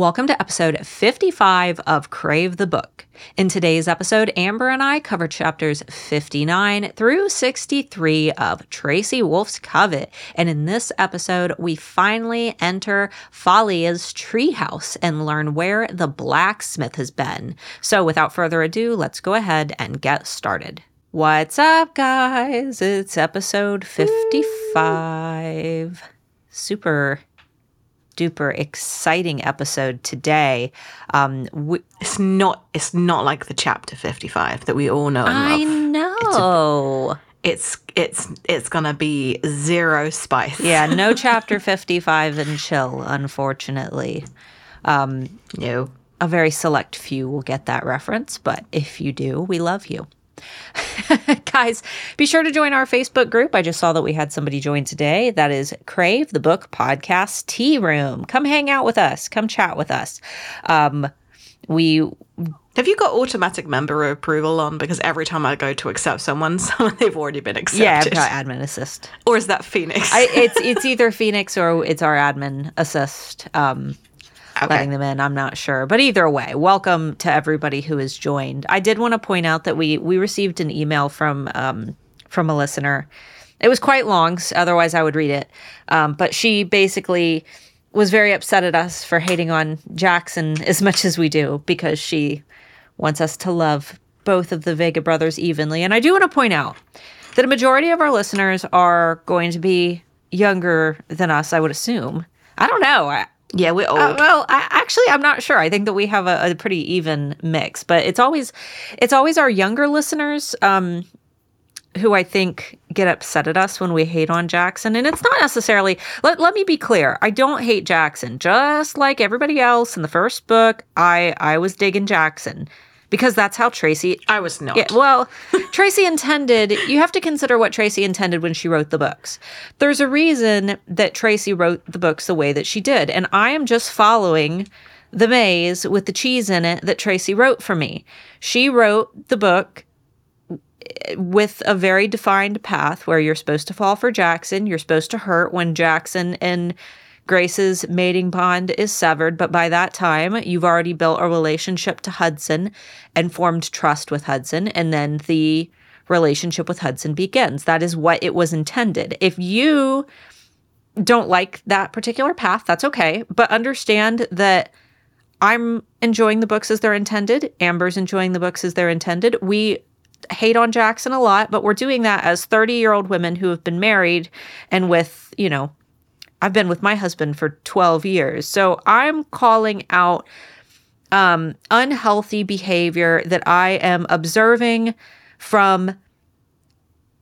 Welcome to episode 55 of Crave the Book. In today's episode, Amber and I cover chapters 59 through 63 of Tracy Wolff's Covet. And in this episode, we finally enter Falia's treehouse and learn where the blacksmith has been. So without further ado, let's go ahead and get started. What's up, guys? It's episode 55. Super duper exciting episode today. Um, we, It's not. It's not like the chapter fifty-five that we all know I know. It's it's it's gonna be zero spice. yeah, no chapter 55 and chill, unfortunately. um, no. A very select few will get that reference, but if you do, we love you. Guys, be sure to join our Facebook group. I just saw that we had somebody join today. That is Crave the Book Podcast Tea Room. Come hang out with us. Come chat with us. Um, we Have you got automatic member approval on? Because every time I go to accept someone, someone they've already been accepted. yeah, I've got admin assist. or is that Phoenix? I, it's it's either Phoenix or it's our admin assist. Um, Okay. letting them in. I'm not sure, but either way, welcome to everybody who has joined. I did want to point out that we we received an email from um, from a listener. It was quite long, s- otherwise I would read it. Um, but she basically was very upset at us for hating on Jackson as much as we do because she wants us to love both of the Vega brothers evenly. And I do want to point out that a majority of our listeners are going to be younger than us, I would assume. I don't know. I, yeah, we're old. uh, well, I, actually, I'm not sure. I think that we have a, a pretty even mix, but it's always it's always our younger listeners um, who I think get upset at us when we hate on Jackson, and it's not necessarily. Let Let me be clear. I don't hate Jackson. Just like everybody else in the first book, I I was digging Jackson because that's how Tracy I was not. yeah, well, Tracy intended, you have to consider what Tracy intended when she wrote the books. There's a reason that Tracy wrote the books the way that she did. And I am just following the maze with the cheese in it that Tracy wrote for me. She wrote the book eh, with a very defined path where you're supposed to fall for Jackson. You're supposed to hurt when Jackson and Grace's mating bond is severed, but by that time, you've already built a relationship to Hudson and formed trust with Hudson, and then the relationship with Hudson begins. That is what it was intended. If you don't like that particular path, that's okay, but understand that I'm enjoying the books as they're intended. Amber's enjoying the books as they're intended. We hate on Jackson a lot, but we're doing that as 30 year old women who have been married and with, you know, I've been with my husband for 12 years. So I'm calling out um, unhealthy behavior that I am observing from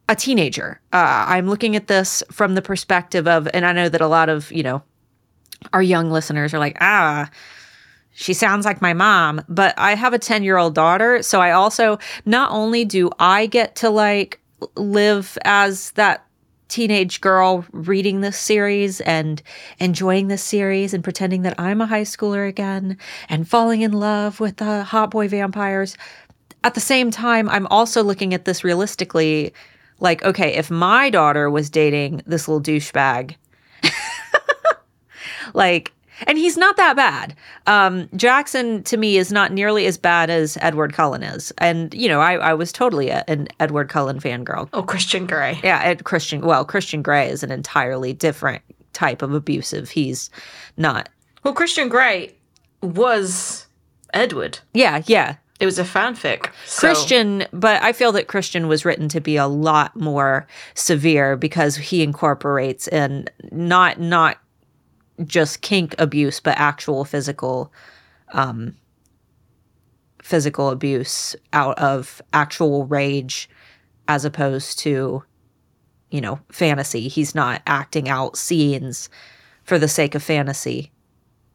a teenager. Uh, I'm looking at this from the perspective of, and I know that a lot of, you know, our young listeners are like, ah, she sounds like my mom, but I have a 10 year old daughter. So I also, not only do I get to like live as that teenage girl reading this series and enjoying this series and pretending that I'm a high schooler again and falling in love with the hot boy vampires. At the same time, I'm also looking at this realistically like, okay, if my daughter was dating this little douchebag, like, and he's not that bad. Um, Jackson to me is not nearly as bad as Edward Cullen is. And, you know, I, I was totally a, an Edward Cullen fangirl. Oh, Christian Grey. Yeah, Ed Christian. Well, Christian Grey is an entirely different type of abusive. He's not. Well, Christian Grey was Edward. Yeah, yeah. It was a fanfic. So- Christian, but I feel that Christian was written to be a lot more severe because he incorporates in not not just kink abuse, but actual physical um physical abuse out of actual rage as opposed to you know, fantasy. He's not acting out scenes for the sake of fantasy.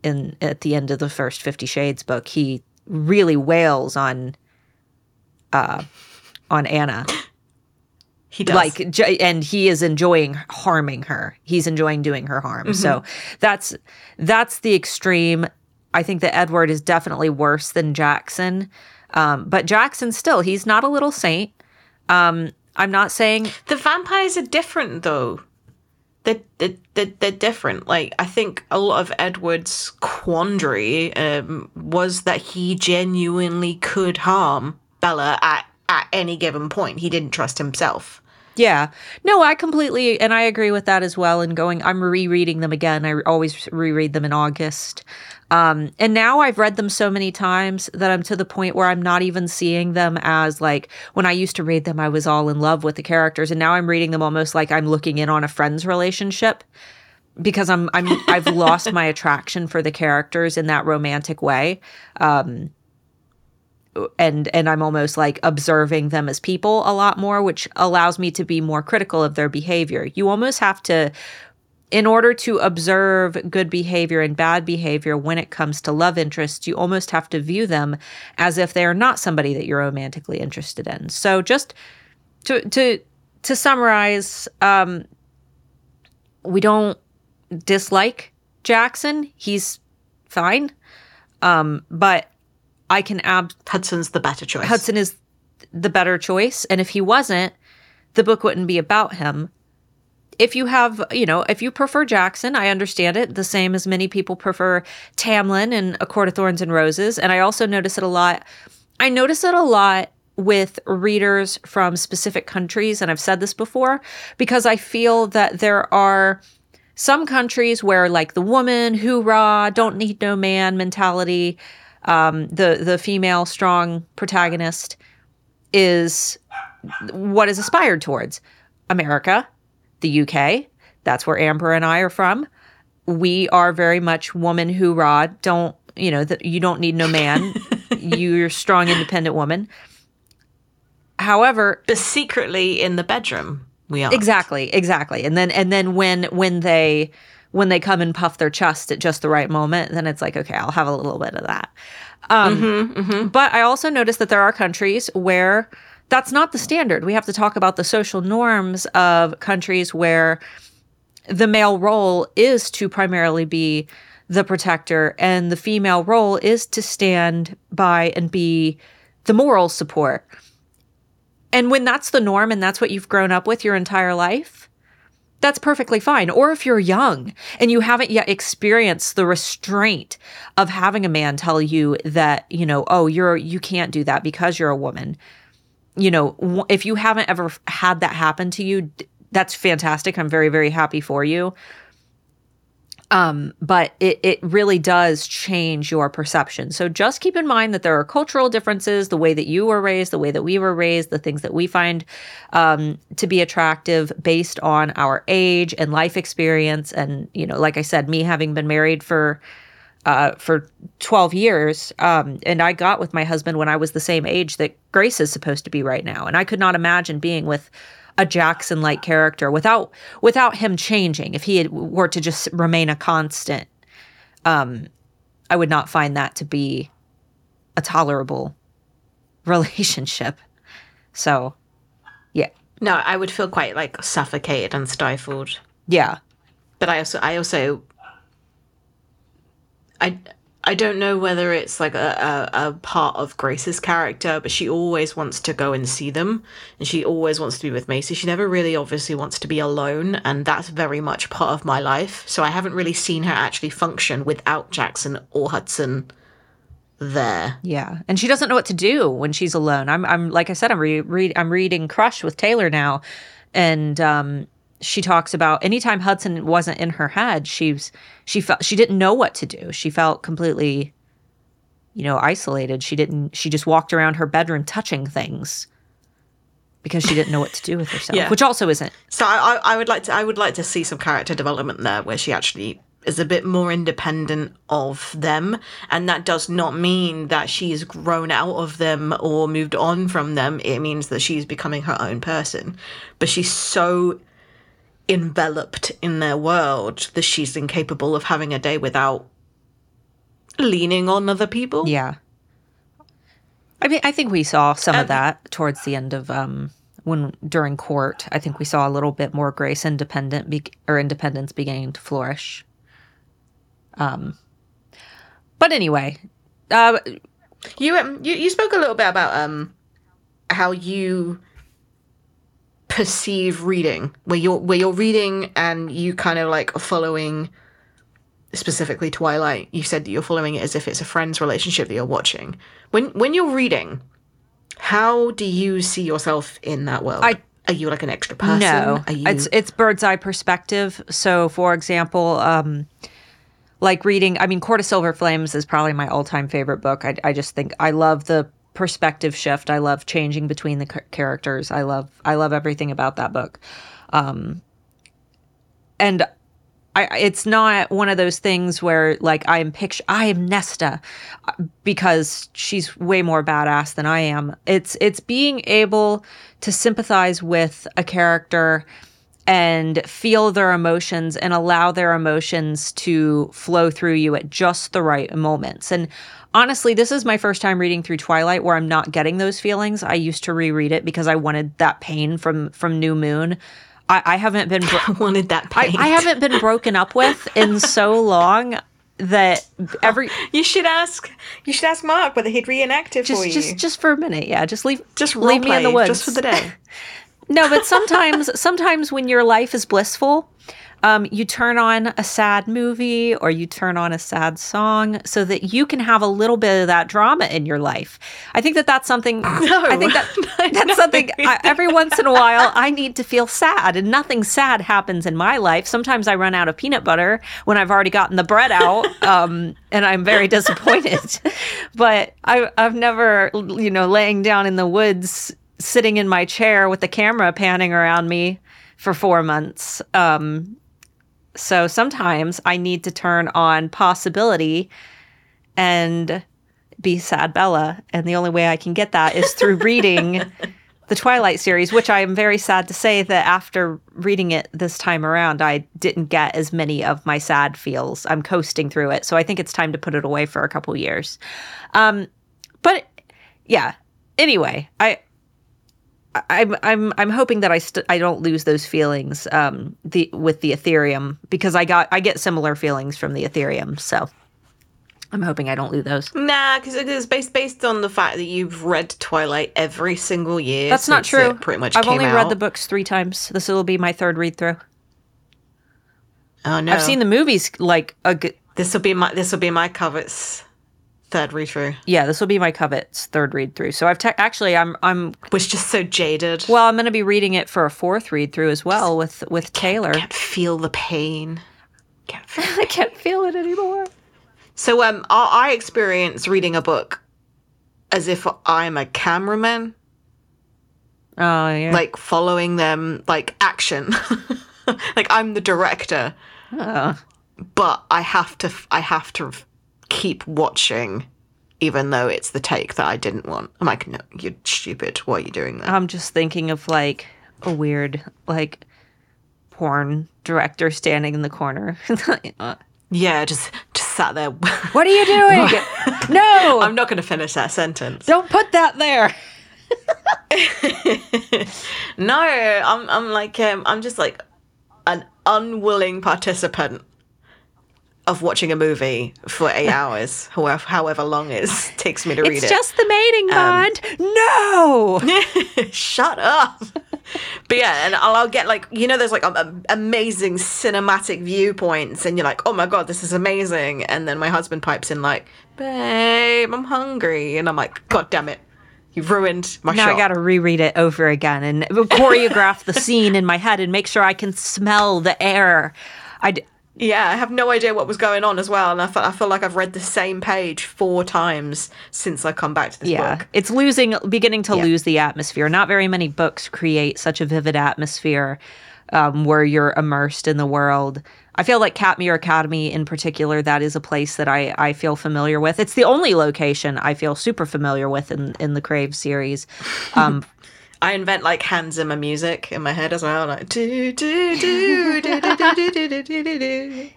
In at the end of the first 50 Shades book, he really wails on uh on Ana. He does. Like j- and he is enjoying harming her. He's enjoying doing her harm. So that's that's the extreme. I think that Edward is definitely worse than Jackson. Um, but Jackson still, he's not a little saint. Um, I'm not saying the vampires are different though. they're, they're, they're, they're different. Like, I think a lot of Edward's quandary um, was that he genuinely could harm Bella at, at any given point. He didn't trust himself. Yeah. No, I completely and I agree with that as well. And going, I'm rereading them again. I always reread them in August. Um, and now I've read them so many times that I'm to the point where I'm not even seeing them as like when I used to read them, I was all in love with the characters, and now I'm reading them almost like I'm looking in on a friend's relationship because I'm I'm I've lost my attraction for the characters in that romantic way. Um, and and I'm almost like observing them as people a lot more, which allows me to be more critical of their behavior. You almost have to in order to observe good behavior and bad behavior when it comes to love interests, you almost have to view them as if they are not somebody that you're romantically interested in. So just to to to summarize, um, we don't dislike Jackson. He's fine. Um, but I can ab Hudson's the better choice. Hudson is the better choice. And if he wasn't, the book wouldn't be about him. If you have, you know, if you prefer Jackson, I understand it. The same as many people prefer Tamlin and A Court of Thorns and Roses. And I also notice it a lot. I notice it a lot with readers from specific countries. And I've said this before because I feel that there are some countries where, like, the woman, hoorah, don't need no man mentality um, the the female strong protagonist is what is aspired towards. America, the UK, that's where Amber and I are from. We are very much woman hoorah. Don't you know that you don't need no man. You're a strong, independent woman. However, but secretly in the bedroom, we are exactly, exactly. And then and then when when they when they come and puff their chest at just the right moment, then it's like, okay, I'll have a little bit of that. Um, mm-hmm, mm-hmm. But I also noticed that there are countries where that's not the standard. We have to talk about the social norms of countries where the male role is to primarily be the protector and the female role is to stand by and be the moral support. And when that's the norm and that's what you've grown up with your entire life, that's perfectly fine. Or if you're young and you haven't yet experienced the restraint of having a man tell you that, you know, oh, you're you can't do that because you're a woman. You know, if you haven't ever had that happen to you, that's fantastic. I'm very very happy for you. Um, but it, it really does change your perception. So just keep in mind that there are cultural differences, the way that you were raised, the way that we were raised, the things that we find um, to be attractive based on our age and life experience. And, you know, like I said, me having been married for uh, for 12 years. Um, and I got with my husband when I was the same age that Grace is supposed to be right now. And I could not imagine being with a Jackson like character without without him changing. If he had, were to just remain a constant, um, I would not find that to be a tolerable relationship. So, yeah. No, I would feel quite like suffocated and stifled. Yeah. But I also I also I I don't know whether it's like a, a, a, part of Grace's character, but she always wants to go and see them, and she always wants to be with Macy. She never really obviously wants to be alone, and that's very much part of my life. So I haven't really seen her actually function without Jackson or Hudson there. Yeah, and she doesn't know what to do when she's alone. I'm, I'm like I said, I'm re- I'm reading Crush with Taylor now, and um, she talks about anytime Hudson wasn't in her head, she's she felt she didn't know what to do. She felt completely, you know, isolated. She didn't. She just walked around her bedroom touching things because she didn't know what to do with herself. yeah. Which also isn't. So I, I would like to I would like to see some character development there where she actually is a bit more independent of them and that does not mean that she's grown out of them or moved on from them it means that she's becoming her own person but she's so enveloped in their world that she's incapable of having a day without leaning on other people. Yeah. I mean, I think we saw some um, of that towards the end of um when during court. I think we saw a little bit more grace independent be- or independence beginning to flourish. Um but anyway, uh you um you, you spoke a little bit about um how you perceive reading, where you're where you're reading and you kind of like are following specifically Twilight. You said that you're following it as if it's a friend's relationship that you're watching. When when you're reading, how do you see yourself in that world? I- are you like an extra person? No, Are you it's it's bird's eye perspective. So, for example, um, like reading, I mean, Court of Silver Flames is probably my all time favorite book. I, I just think I love the perspective shift. I love changing between the characters. I love I love everything about that book. Um, and I, it's not one of those things where like I am picture I am Nesta uh, because she's way more badass than I am. It's it's being able to sympathize with a character and feel their emotions and allow their emotions to flow through you at just the right moments. And honestly, this is my first time reading through Twilight where I'm not getting those feelings. I used to reread it because I wanted that pain from from New Moon. I, I haven't been bro- I wanted that pain. I haven't been broken up with in so long that every oh, You should ask. You should ask Mark whether he'd reenact it just for you. just just for a minute, yeah, just leave just leave me in the woods just for the day. No, but sometimes sometimes when your life is blissful, um, you turn on a sad movie or you turn on a sad song so that you can have a little bit of that drama in your life. I think that that's something. I think that that's No. something. I, every once in a while, I need to feel sad, and nothing sad happens in my life. Sometimes I run out of peanut butter when I've already gotten the bread out, um, and I'm very disappointed. but I, I've never, you know, laying down in the woods, sitting in my chair with the camera panning around me for four months. Um, so sometimes I need to turn on possibility and be sad Bella. And the only way I can get that is through reading the Twilight series, which I am very sad to say that after reading it this time around, I didn't get as many of my sad feels. I'm coasting through it. So I think it's time to put it away for a couple years. Um, but yeah, anyway, I. I'm I'm I'm hoping that I st- I don't lose those feelings um the with the Ethereum because I got I get similar feelings from the Ethereum so I'm hoping I don't lose those. Nah, because it's based based on the fact that you've read Twilight every single year. That's not true. it pretty much. I've only out. read the books three times. This will be my third read through. Oh no! I've seen the movies like a. This will be my this will be my covets third read through. Yeah, this will be my Covet's third read through. So I've te- actually I'm I'm Was just so jaded. well I'm going to be reading it for a fourth read through as well with with Taylor. Can't feel the pain. Can't feel. I can't feel it anymore. So um, I, I experience reading a book as if I'm a cameraman, Oh yeah. like following them, like action. like I'm the director, Oh. but I have to. I have to keep watching, even though it's the take that I didn't want. I'm like, no, you're stupid. Why are you doing that? I'm just thinking of like a weird like porn director standing in the corner. Yeah, just just sat there. what are you doing? no, I'm not going to finish that sentence. don't put that there. No, I'm I'm like um, I'm just like an unwilling participant of watching a movie for eight hours, however however long it takes me to read It's it. just the mating bond. no. Shut up. but yeah, and I'll, I'll get like you know, there's like um, um, amazing cinematic viewpoints, and you're like, oh my god, this is amazing. And then my husband pipes in like, babe, I'm hungry, and I'm like, god damn it, you've ruined my Now shot. I got to reread it over again and choreograph the scene in my head and make sure I can smell the air. I Yeah, I have no idea what was going on as well, and I feel, I feel like I've read the same page four times since I come back to this yeah, book. it's losing, beginning to Yeah. lose the atmosphere. Not very many books create such a vivid atmosphere um, where you're immersed in the world. I feel like Katmere Academy, in particular, that is a place that I, I feel familiar with. It's the only location I feel super familiar with in, in the Crave series. Um, I invent like Hans Zimmer music in my head as well, like do do do do do do do do do do do.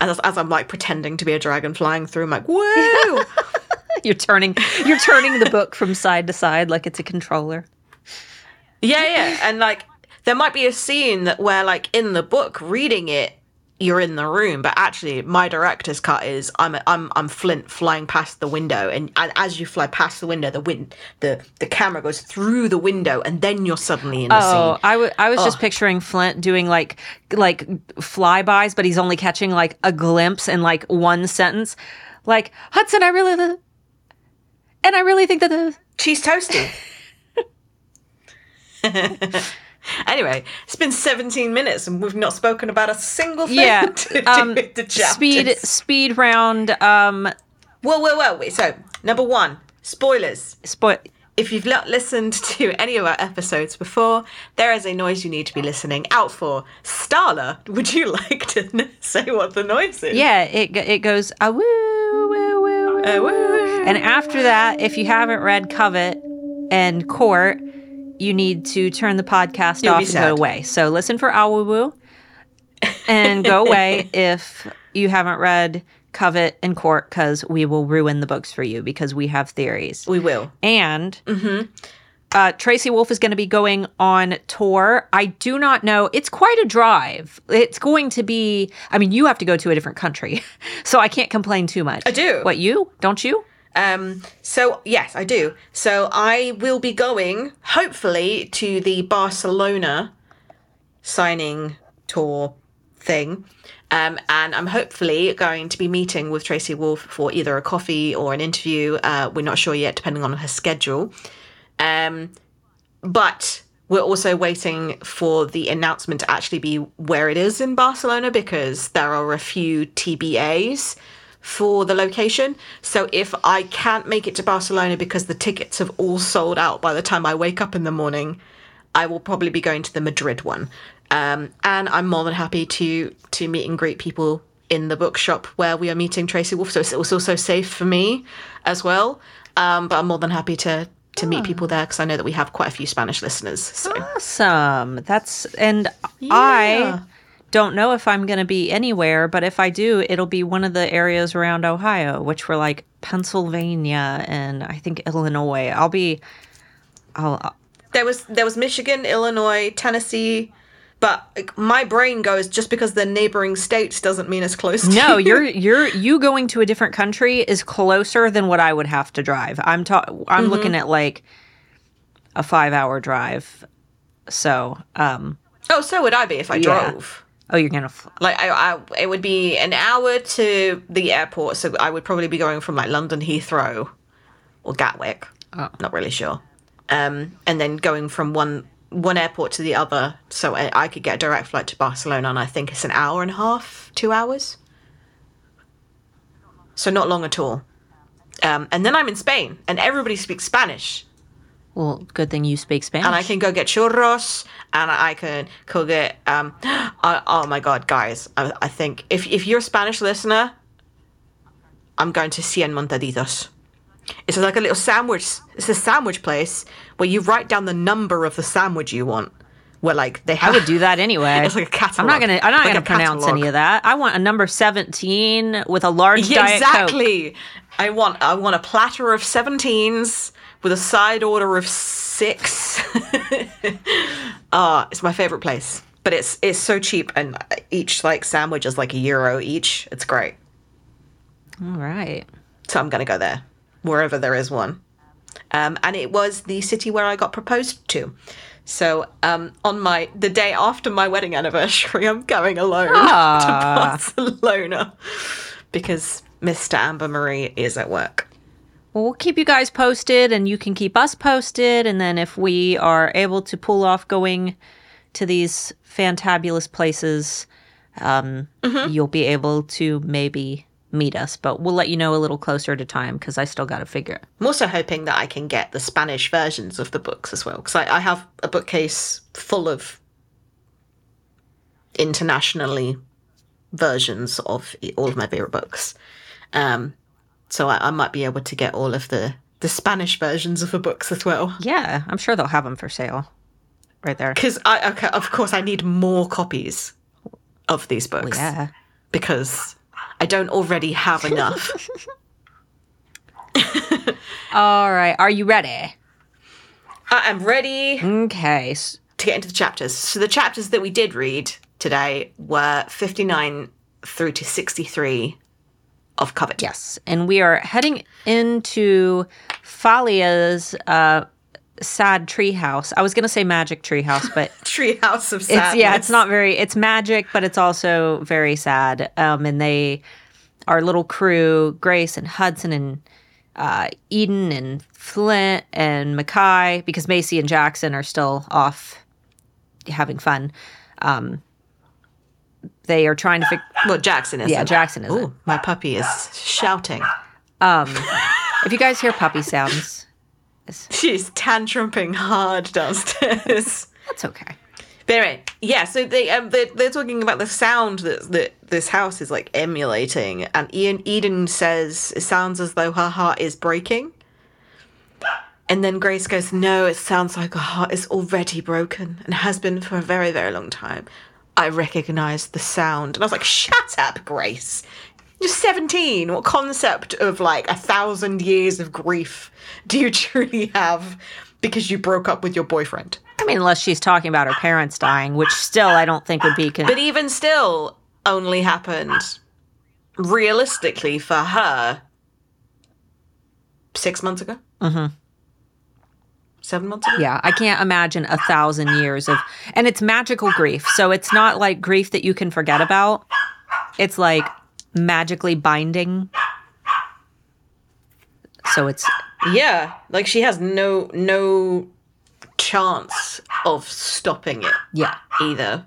As as I'm like pretending to be a dragon flying through, I'm like, whoa! you're turning, you're turning the book from side to side like it's a controller. yeah, yeah, and like there might be a scene that where like in the book reading it, you're in the room, but actually, my director's cut is I'm I'm I'm Flint flying past the window, and, and as you fly past the window, the wind the the camera goes through the window, and then you're suddenly in the Oh, scene. I, w- I was just picturing Flint doing like like flybys, but he's only catching like a glimpse in like one sentence. Like Hudson, I really, li- and I really think that the She's toasty. anyway, it's been 17 minutes, and we've not spoken about a single thing yeah to um, speed speed round um Whoa, whoa, whoa! Wait. So, number one, spoilers. spoil. If you've not listened to any of our episodes before, there is a noise you need to be listening out for. Starla, would you like to say what the noise is? Yeah, it it goes ah woo woo woo, woo. woo. And after that, if you haven't read Covet and Court, you need to turn the podcast You'll off and go away. So listen for Awoo and go away if you haven't read Covet and Court because we will ruin the books for you because we have theories. We will. And uh, Tracy Wolff is going to be going on tour. I do not know. It's quite a drive. It's going to be, I mean, you have to go to a different country. So I can't complain too much. I do. What, you? Don't you? Um, so yes, I do. So I will be going, hopefully, to the Barcelona signing tour thing. Um, and I'm hopefully going to be meeting with Tracy Wolff for either a coffee or an interview. Uh, we're not sure yet, depending on her schedule. Um, but we're also waiting for the announcement to actually be where it is in Barcelona because there are a few TBAs for the location. So if I can't make it to Barcelona because the tickets have all sold out by the time I wake up in the morning, I will probably be going to the Madrid one. Um, and I'm more than happy to to meet and greet people in the bookshop where we are meeting Tracy Wolff. So it's, it's also safe for me as well. Um, but I'm more than happy to to meet people there because I know that we have quite a few Spanish listeners. So Awesome. That's, and Yeah. I don't know if I'm going to be anywhere, but if I do, it'll be one of the areas around Ohio, which were like Pennsylvania and I think Illinois. I'll be, I'll, there was there was Michigan, Illinois, Tennessee. But like, my brain goes just because they're neighboring states doesn't mean it's close. To No, you. you're you're you going to a different country is closer than what I would have to drive. I'm ta- I'm looking at like a 5-hour drive. So, um Oh, so would I be if I Yeah. drove. Oh, you're going to fl- Like I, I, it would be an hour to the airport, so I would probably be going from like London Heathrow or Gatwick. Oh. Not really sure. Um, and then going from one one airport to the other, so I, I could get a direct flight to Barcelona, and I think it's an hour and a half, two hours. So not long at all. Um, and then I'm in Spain, and everybody speaks Spanish. Well, good thing you speak Spanish. and I can go get churros, and I can go get. Um, oh, oh my god, guys! I, I think if if you're a Spanish listener, I'm going to Cien Montaditos. It's like a little sandwich. It's a sandwich place where you write down the number of the sandwich you want. Where like they have, I would do that anyway. It's like a catalog. I'm not gonna. I'm not Like gonna pronounce catalog. any of that. I want a number 17 with a large Yeah, diet coke. I want I want a platter of seventeens with a side order of six. Ah, it's my favorite place. But it's it's so cheap and each like sandwich is like a euro each. It's great. All right. So I'm gonna go there. Wherever there is one. Um, and it was the city where I got proposed to. So um, on my the day after my wedding anniversary, I'm going alone Ah. to Barcelona because Mr. Amber Marie is at work. Well, we'll keep you guys posted, and you can keep us posted. And then if we are able to pull off going to these fantabulous places, um, Mm-hmm. you'll be able to maybe meet us. But we'll let you know a little closer to time because I still got to figure. it. I'm also hoping that I can get the Spanish versions of the books as well, because I, I have a bookcase full of internationally versions of all of my favorite books. Um, so I, I might be able to get all of the the Spanish versions of the books as well. Yeah, I'm sure they'll have them for sale right there. Because I, okay, of course, I need more copies of these books Yeah. because I don't already have enough. All right. Are you ready? I am ready Okay. to get into the chapters. So the chapters that we did read today were 59 through to 63 of Covet. Yes, and we are heading into Falia's uh, sad treehouse. I was going to say magic treehouse, but Treehouse of Sadness. it's yeah, it's not very. It's magic, but it's also very sad. Um, and they, our little crew, Grace and Hudson and uh, Eden and Flint and Mekhi, because Macy and Jackson are still off having fun. Um, they are trying to figure. Well, Jackson is. Yeah, Jackson is. Ooh, my puppy is shouting. Um, if you guys hear puppy sounds, She's tantruming hard downstairs. that's okay. But anyway, yeah. So they um, they're, they're talking about the sound that that this house is like emulating, and Ian Eden says it sounds as though her heart is breaking. And then Grace goes, "No, it sounds like her heart is already broken and has been for a very, very long time. I recognised the sound." And I was like, "Shut up, Grace. You're 17. What concept of like a thousand years of grief do you truly have because you broke up with your boyfriend?" I mean, unless she's talking about her parents dying, which still I don't think would be. Con- But even still, only happened realistically for her six months ago. Mm-hmm. Seven months ago. yeah, I can't imagine a thousand years of, and it's magical grief. So it's not like grief that you can forget about. It's like magically binding. So it's Yeah, like she has no no chance of stopping it yeah, either.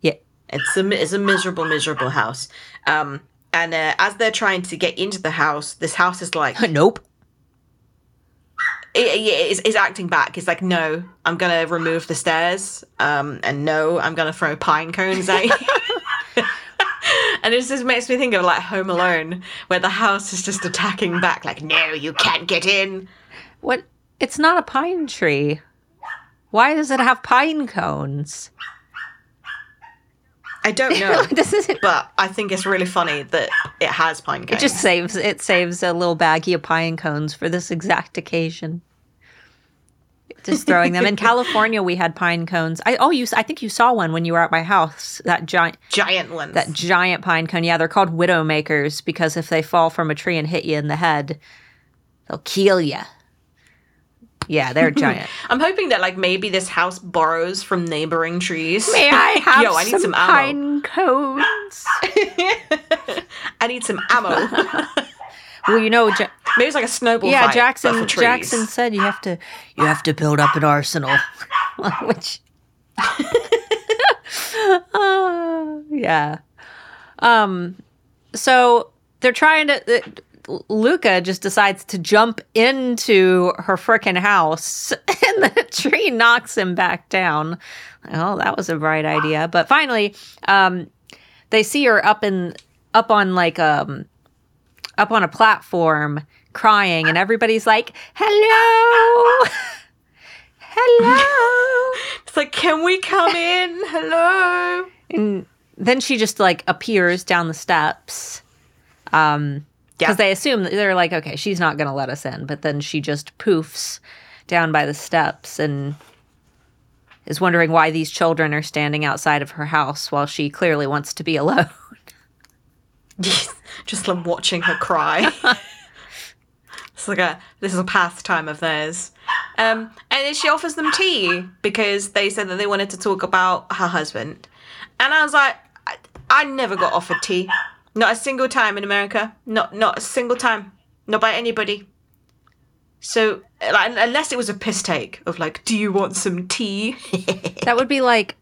yeah, It's a it's a miserable miserable house. Um, and uh, as they're trying to get into the house, this house is like nope. It, it is, is acting back. It's like, no, I'm gonna remove the stairs, um, and no, I'm gonna throw pine cones at you. and it just makes me think of like Home Alone, where the house is just attacking back, like, no, you can't get in. What? It's not a pine tree. Why does it have pine cones? I don't know, this isn't. but I think it's really funny that it has pine cones. It just saves it saves a little baggie of pine cones for this exact occasion. Just throwing them in California, we had pine cones. I oh you I think you saw one when you were at my house. That giant giant ones. that giant pine cone. Yeah, they're called widow makers because if they fall from a tree and hit you in the head, they'll kill you. Yeah, they're giant. I'm hoping that like maybe this house borrows from neighboring trees. May I have Yo, I need some, some ammo. pine cones? I need some ammo. well, you know, Ja- Maybe it's like a snowball yeah, fight, Jackson. Jackson said you have to you have to build up an arsenal, which. Uh, yeah. Um. So they're trying to. Luca just decides to jump into her frickin' house, and the tree knocks him back down. Oh, that was a bright idea. But finally, um, they see her up in up on like um up on a platform crying and everybody's like hello hello It's like, can we come in? Hello. and then she just like appears down the steps um Yeah. because they assume that they're like okay she's not gonna let us in but then she just poofs down by the steps and is wondering why these children are standing outside of her house while she clearly wants to be alone Just like watching her cry. it's like a this is a pastime of theirs. Um, and then she offers them tea because they said that they wanted to talk about her husband. And I was like, I, I never got offered tea. Not a single time in America. Not not a single time. Not by anybody. So like, unless it was a piss take of like, do you want some tea? that would be like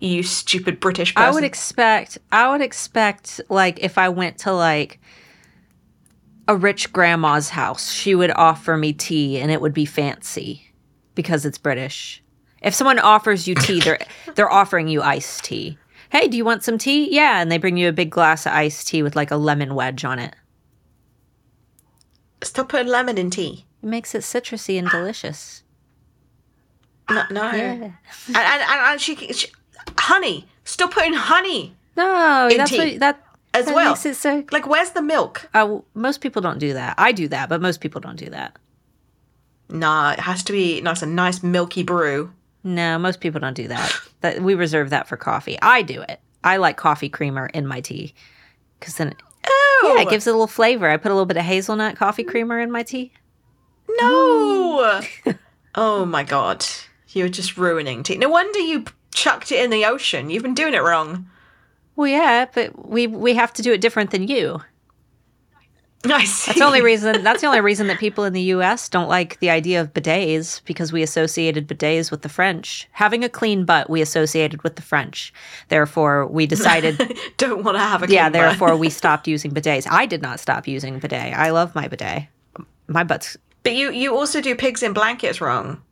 you stupid British person. I would expect I would expect like if I went to like a rich grandma's house, she would offer me tea and it would be fancy because it's British. If someone offers you tea, they're they're offering you iced tea. Hey, do you want some tea? Yeah, and they bring you a big glass of iced tea with like a lemon wedge on it. Stop putting lemon in tea. It makes it citrusy and delicious. No, no. Yeah. And, and, and, she, she, honey. Stop putting honey No, that's tea. what that as that well. makes it so. Like, where's the milk? Uh, most people don't do that. I do that, but most people don't do that. Nah, it has to be nice, a nice milky brew. No, most people don't do that. That we reserve that for coffee. I do it. I like coffee creamer in my tea because then Oh yeah, it gives it a little flavor. I put a little bit of hazelnut coffee creamer in my tea. no. Mm. oh my god, you're just ruining tea. No wonder you chucked it in the ocean. You've been doing it wrong. Well, yeah, but we we have to do it different than you. I see. That's the only reason. That's the only reason that people in the U.S. don't like the idea of bidets because we associated bidets with the French. Having a clean butt, we associated with the French. Therefore, we decided. Don't want to have a yeah. butt. Yeah, therefore, we stopped using bidets. I did not stop using bidet. I love my bidet. My butt's But you you also do pigs in blankets wrong.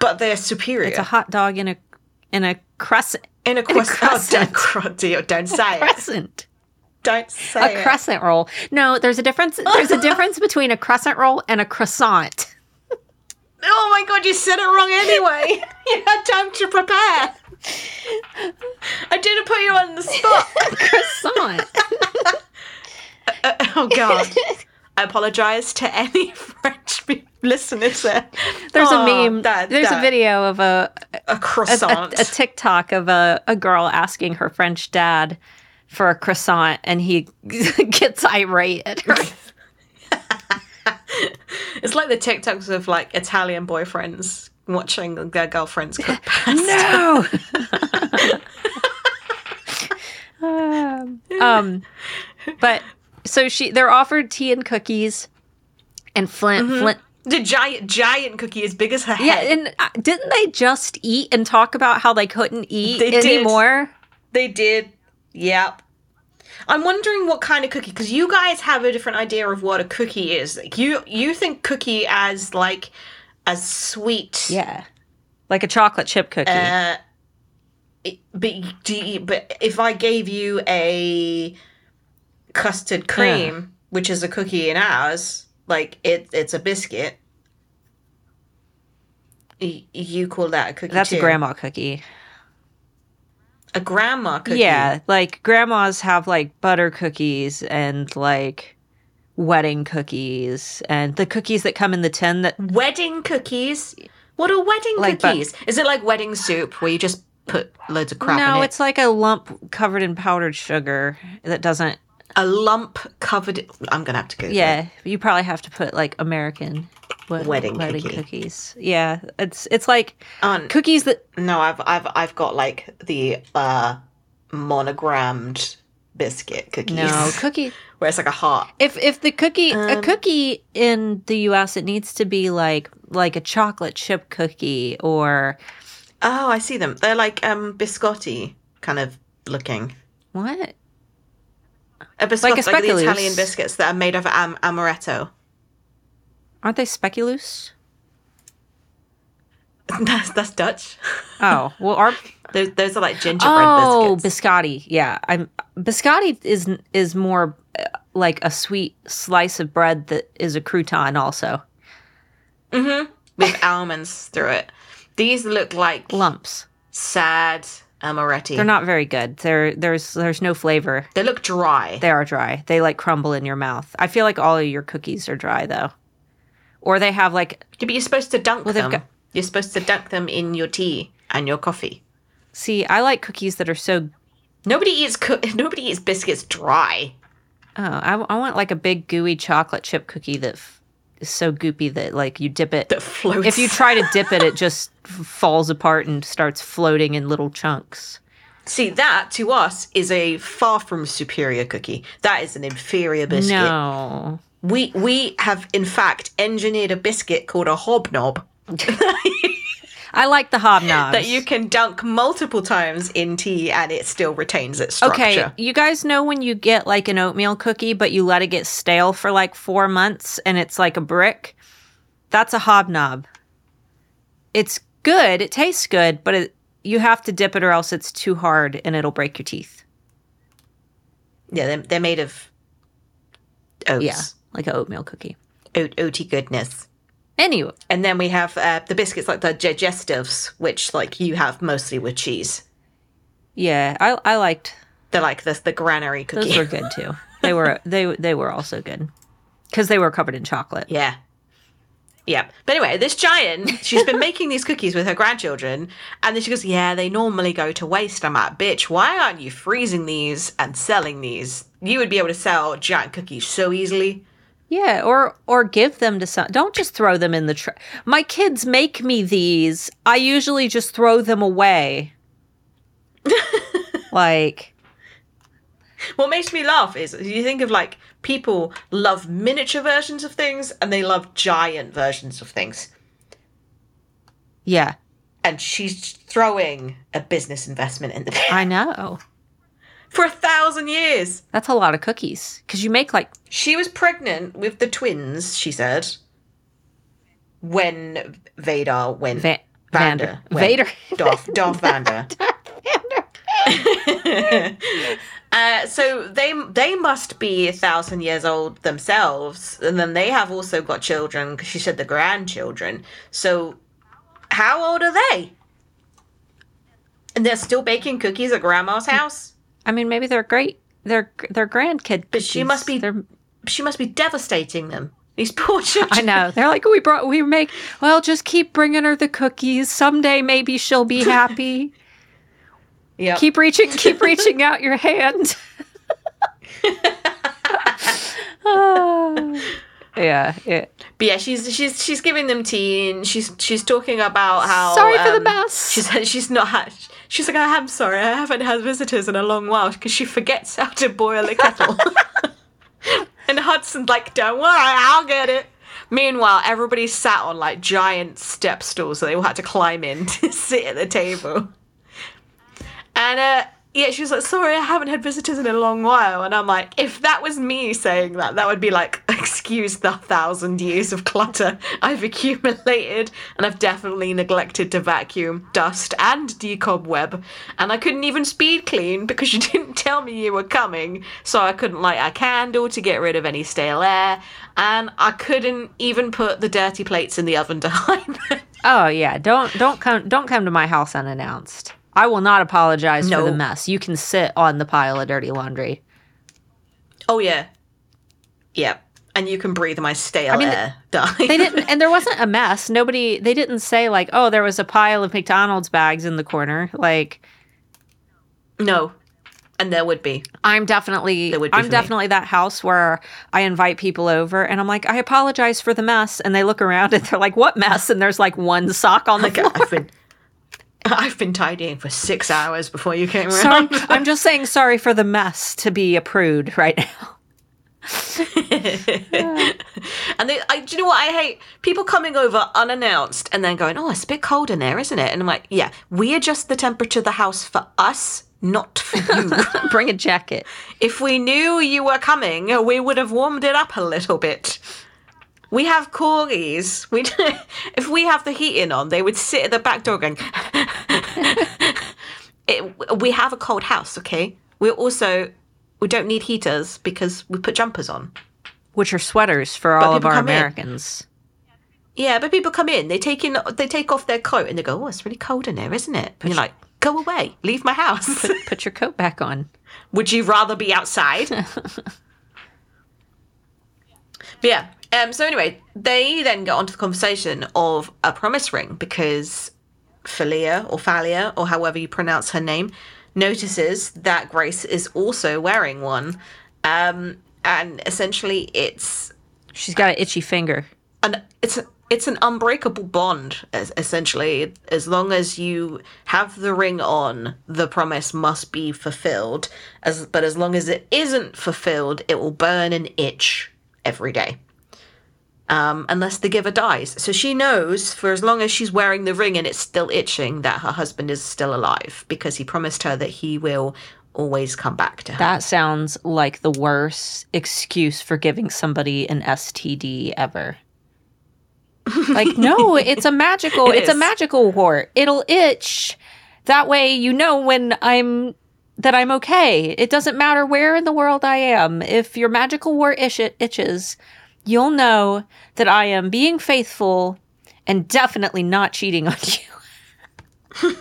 But they're superior. it's a hot dog in a in a crescent. in a, quest- oh, don't, don't say it. Crescent. Don't say A it. crescent roll. No, there's a difference. There's a difference between a crescent roll and a croissant. Oh my god, you said it wrong anyway. you had time to prepare. I didn't put you on the spot. croissant. oh god. I apologize to any French listeners there. There's Oh, a meme. that- there's that- a video of a A a, croissant. a, a TikTok of a, a girl asking her French dad for a croissant, and he gets irate at her. it's like the TikToks of like Italian boyfriends watching their girlfriends cook pasta. no. um, um, but so she they're offered tea and cookies, and Flint Flint. The giant giant cookie as big as her head. Yeah, and uh, didn't they just eat and talk about how they couldn't eat They did. anymore? They did. Yep. I'm wondering what kind of cookie because you guys have a different idea of what a cookie is. Like you you think cookie as like as sweet. Yeah, like a chocolate chip cookie. Uh, it- but do you, but if I gave you a custard cream, which is a cookie in ours, like it it's a biscuit. You call that a cookie? That's a grandma cookie. A grandma cookie. Yeah, like grandmas have like butter cookies and like wedding cookies and the cookies that come in the tin that Wedding cookies. What are wedding Like, but- cookies? Is it like wedding soup where you just put loads of crap No, in it? it's like a lump covered in powdered sugar that doesn't a lump covered. I'm gonna have to go. Yeah, you probably have to put like American wed- Wedding cookie. cookies. Yeah, it's it's like Um, cookies that no, I've I've I've got like the uh monogrammed biscuit cookies. no cookie. where it's like a heart. If if the cookie a Um, cookie in the U.S. it needs to be like like a chocolate chip cookie or Oh, I see them. They're like um biscotti kind of looking. what? A biscotti, Like like, the. Italian biscuits that are made of am- amaretto. Aren't they speculoos? that's that's Dutch. Oh well, our Those, those are like gingerbread oh biscuits. Oh, biscotti. Yeah, I'm biscotti is is more uh, like a sweet slice of bread that is a crouton also with almonds through it. These look like lumps. sad amaretti. They're not very good. There there's there's no flavor. They look dry. They are dry. They like crumble in your mouth. I feel like all of your cookies are dry though. Or they have like Yeah, but you're supposed to dunk Well, them. got- You're supposed to dunk them in your tea and your coffee. see, I like cookies that are so Nobody eats co- nobody eats biscuits dry. oh, I, I want like a big gooey chocolate chip cookie that so goopy that like you dip it That floats. if you try to dip it it just falls apart and starts floating in little chunks. see that to us is a far from superior cookie. That is an inferior biscuit. No. We we have in fact engineered a biscuit called a hobnob I like the hobnobs. that you can dunk multiple times in tea and it still retains its structure. Okay, you guys know when you get like an oatmeal cookie, but you let it get stale for like four months and it's like a brick? That's a hobnob. It's good, it tastes good, but it, you have to dip it or else it's too hard and it'll break your teeth. Yeah, they're, they're made of oats. Yeah, like an oatmeal cookie. Oat, oaty goodness. Anyway, And then we have uh, the biscuits like the digestives, which like you have mostly with cheese. yeah, I I liked They're like the the granary cookies. those were good too. They were they they were also good because they were covered in chocolate. yeah. Yeah. But anyway, this giant, she's been making these cookies with her grandchildren, and then she goes, Yeah, they normally go to waste. I'm like, Bitch, why aren't you freezing these and selling these? You would be able to sell giant cookies so easily. Yeah, or or give them to some. Don't just throw them in the trash. My kids make me these. I usually just throw them away. like What makes me laugh is you think of like people love miniature versions of things and they love giant versions of things. yeah, And she's throwing a business investment in the I know. For a thousand years. That's a lot of cookies cuz you make like She was pregnant with the twins, she said, when Vader went. Va- Vander. Vander. went. Vader. Darth, Darth Vander. uh, so they they must be a thousand years old themselves, and then they have also got children. Because she said the grandchildren. So how old are they? And they're still baking cookies at grandma's house. I mean, maybe they're great. They're they're grandkid. But she must be- They're, She must be devastating them. These poor children. I know. They're like we brought we make. Well, just keep bringing her the cookies. Someday maybe she'll be happy. Yeah. keep reaching. Keep reaching out your hand. Ah. yeah. It, But yeah, she's she's she's giving them tea and she's she's talking about how Sorry for the um, mess. She said she's not. She's like, I am sorry, I haven't had visitors in a long while because she forgets how to boil a kettle. and Hudson's like, don't worry, I'll get it. Meanwhile, everybody sat on like giant step stools, so they all had to climb in to sit at the table. And uh, yeah, she was like, sorry, I haven't had visitors in a long while. And I'm like, if that was me saying that, that would be like, excuse the thousand years of clutter I've accumulated. And I've definitely neglected to vacuum, dust, and decobweb. And I couldn't even speed clean because you didn't tell me you were coming. So I couldn't light a candle to get rid of any stale air. And I couldn't even put the dirty plates in the oven to hide them. oh yeah. Don't don't come don't come to my house unannounced. I will not apologize for the mess. You can sit on the pile of dirty laundry. Oh, yeah. Yeah. And you can breathe my stale I mean, air. Die. They didn't, and there wasn't a mess. Nobody, they didn't say like, oh, there was a pile of McDonald's bags in the corner. Like, No. And there would be. I'm definitely, There would be I'm for me. definitely that house where I invite people over, and I'm like, I apologize for the mess, and they look around and they're like, what mess? And there's like one sock on the Like floor. I've been I've been tidying for six hours before you came Sorry. I'm just saying sorry for the mess to be a prude right now. and they, I, do you know what I hate? People coming over unannounced and then going, "Oh, it's a bit cold in there, isn't it?" And I'm like, "Yeah, we adjust the temperature of the house for us, not for you. Bring a jacket. if we knew you were coming, we would have warmed it up a little bit." We have corgis. We if we have the heating on, they would sit at the back door going. it, we have a cold house, okay. We also we don't need heaters because we put jumpers on. Which are sweaters for all of our come in. Americans. Yeah, but people come in, they take in, they take off their coat, and they go, "Oh, it's really cold in there, isn't it?" And you're like, "Go away, leave my house." Put, put your coat back on. Would you rather be outside? but yeah. Um. So anyway, they then get onto the conversation of a promise ring because Philia or Thalia or however you pronounce her name notices that Grace is also wearing one. Um. And essentially, it's She's got an itchy finger. an it's a, it's an unbreakable bond es- essentially as long as you have the ring on the promise must be fulfilled as but as long as it isn't fulfilled it will burn and itch every day um, unless the giver dies so she knows for as long as she's wearing the ring and it's still itching that her husband is still alive because he promised her that he will always come back to her That sounds like the worst excuse for giving somebody an STD ever. Like, no, it's a magical, It it's a magical wart. It'll itch. That way you know when I'm that I'm okay. It doesn't matter where in the world I am. If your magical wart itch- itches, you'll know that I am being faithful and definitely not cheating on you.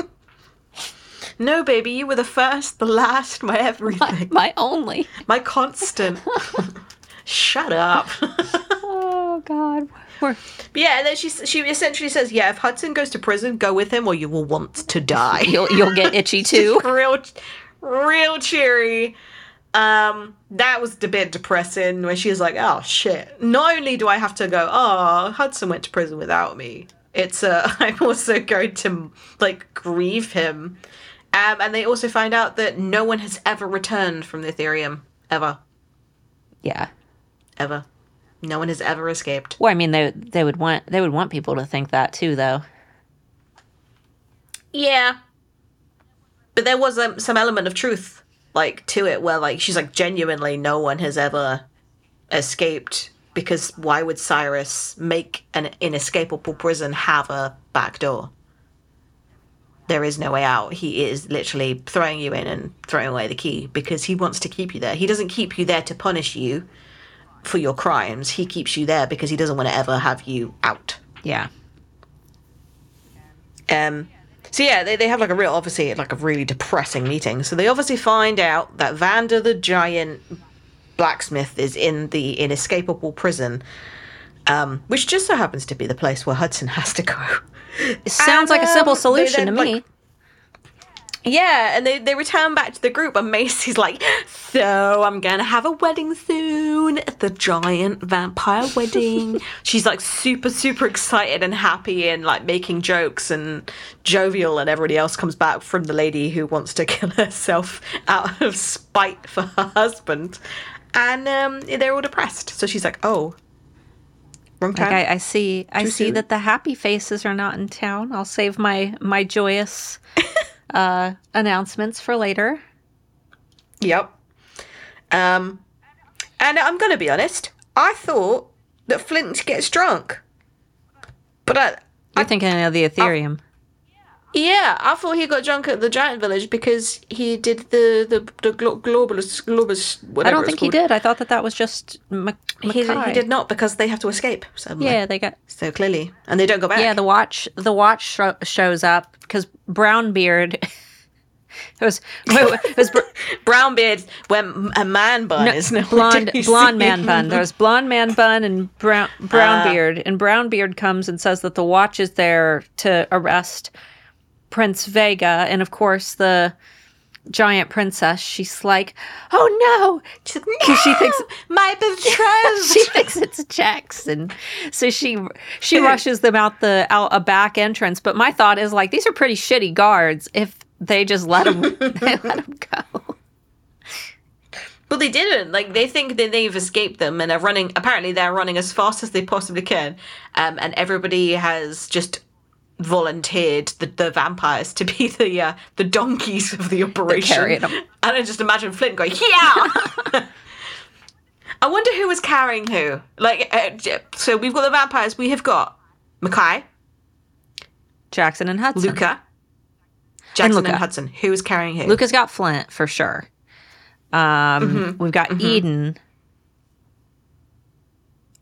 no baby you were the first the last my everything My only. my constant shut up Oh God. We're- But yeah, and then she she essentially says, "Yeah, if Hudson goes to prison, go with him, or you will want to die." you'll you'll get itchy too. real, real cheery. Um, that was a bit depressing when she was like, "Oh shit!" Not only do I have to go, "Oh, Hudson went to prison without me," it's uh, I'm also going to like grieve him. Um, and they also find out that no one has ever returned from the Aethereum ever, Yeah. ever. No one has ever escaped. Well, I mean, they they would want they would want people to think that too, though. Yeah. But there was um, some element of truth, like, to it, where, like, she's like, genuinely, no one has ever escaped because why would Cyrus make an inescapable prison have a back door? There is no way out. He is literally throwing you in and throwing away the key because he wants to keep you there. He doesn't keep you there to punish you for your crimes. He keeps you there because he doesn't want to ever have you out. Yeah. Um, so yeah, they, they have like a real, obviously, like a really depressing meeting. So they obviously find out that Vander the giant blacksmith is in the inescapable prison, um, which just so happens to be the place where Hudson has to go. It sounds like a simple um, solution then, to me. like- Yeah, and they, they return back to the group, and Macy's like, So I'm gonna have a wedding soon, the giant vampire wedding. She's like super, super excited and happy and like making jokes and jovial, and everybody else comes back from the lady who wants to kill herself out of spite for her husband. And um, they're all depressed. So she's like, Oh, wrong time. Like I, I see, I see soon? that the happy faces are not in town. I'll save my my joyous uh, announcements for later. Yep. Um, and I'm gonna be honest. I thought that Flint gets drunk, but I, You're thinking of the Aethereum. Yeah, I thought he got drunk at the Giant Village because he did the the the glo- globalist globus. I don't think he did. I thought that that was just M- He, he did not because they have to escape suddenly. Yeah, they got. So clearly, and they don't go back. Yeah, the watch. The watch sho- shows up because Brownbeard. it was. It was br- brown beard when a man bun no, is no blonde blonde man bun. There's blonde man bun and brown brown uh, beard, and brown beard comes and says that the watch is there to arrest Prince Vega, and of course the giant princess. She's like, "Oh no!" Like, Because she thinks my betrothed. she thinks it's Jackson, so she she rushes them out the out a back entrance. But my thought is like, these are pretty shitty guards. If they just let them, they let them go. But they didn't. Like they think that they've escaped them and are running. Apparently, they're running as fast as they possibly can. Um, and everybody has just volunteered the, the vampires to be the uh, the donkeys of the operation. And I just imagine Flint going, "Yeah." I wonder who was carrying who. Like, uh, so we've got the vampires. We have got Mekhi, Jackson and Hudson. Luca, Jackson, and, Luca. Hudson. Who is carrying who? Luca's got Flint for sure. Um, we've got Eden.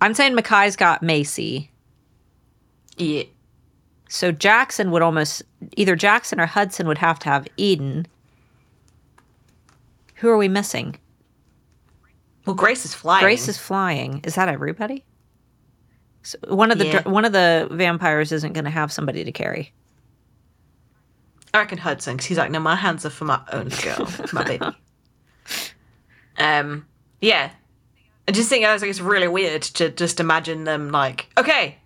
I'm saying Mekhi's got Macy. Yeah. So Jackson would almost either Jackson or Hudson would have to have Eden. Who are we missing? Well, Grace is flying. Grace is flying. Is that everybody? So one of the Yeah. one of the vampires isn't going to have somebody to carry. I reckon Hudson, because he's like, no, my hands are for my own girl, my baby. Um, yeah. I just think I was like, it's really weird to just imagine them like, okay,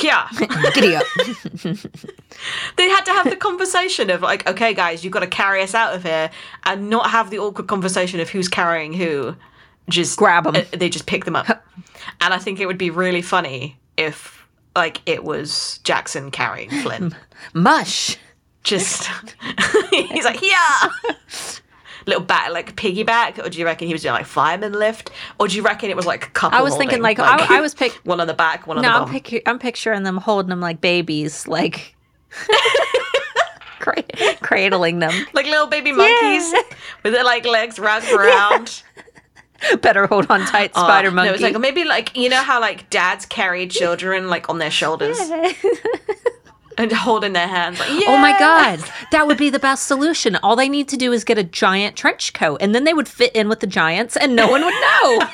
yeah. Giddy up. they had to have the conversation of like, okay, guys, you've got to carry us out of here, and not have the awkward conversation of who's carrying who. Just Grab 'em. uh, they just pick them up, and I think it would be really funny if like it was Jackson carrying Flynn. Mush. just he's like yeah little back like piggyback or do you reckon he was doing like fireman lift or do you reckon it was like a couple I was thinking holding, like, I, I was pick. one on the back one on No, the I'm, bottom pic- I'm picturing them holding them like babies, like cra- cradling them. like little baby monkeys Yeah. with their like legs wrapped around Better hold on tight, Oh, spider no, monkey. it's like maybe like you know how like dads carry children like on their shoulders and holding their hands like Oh my god, that would be the best solution. All they need to do is get a giant trench coat, and then they would fit in with the giants, and no one would know.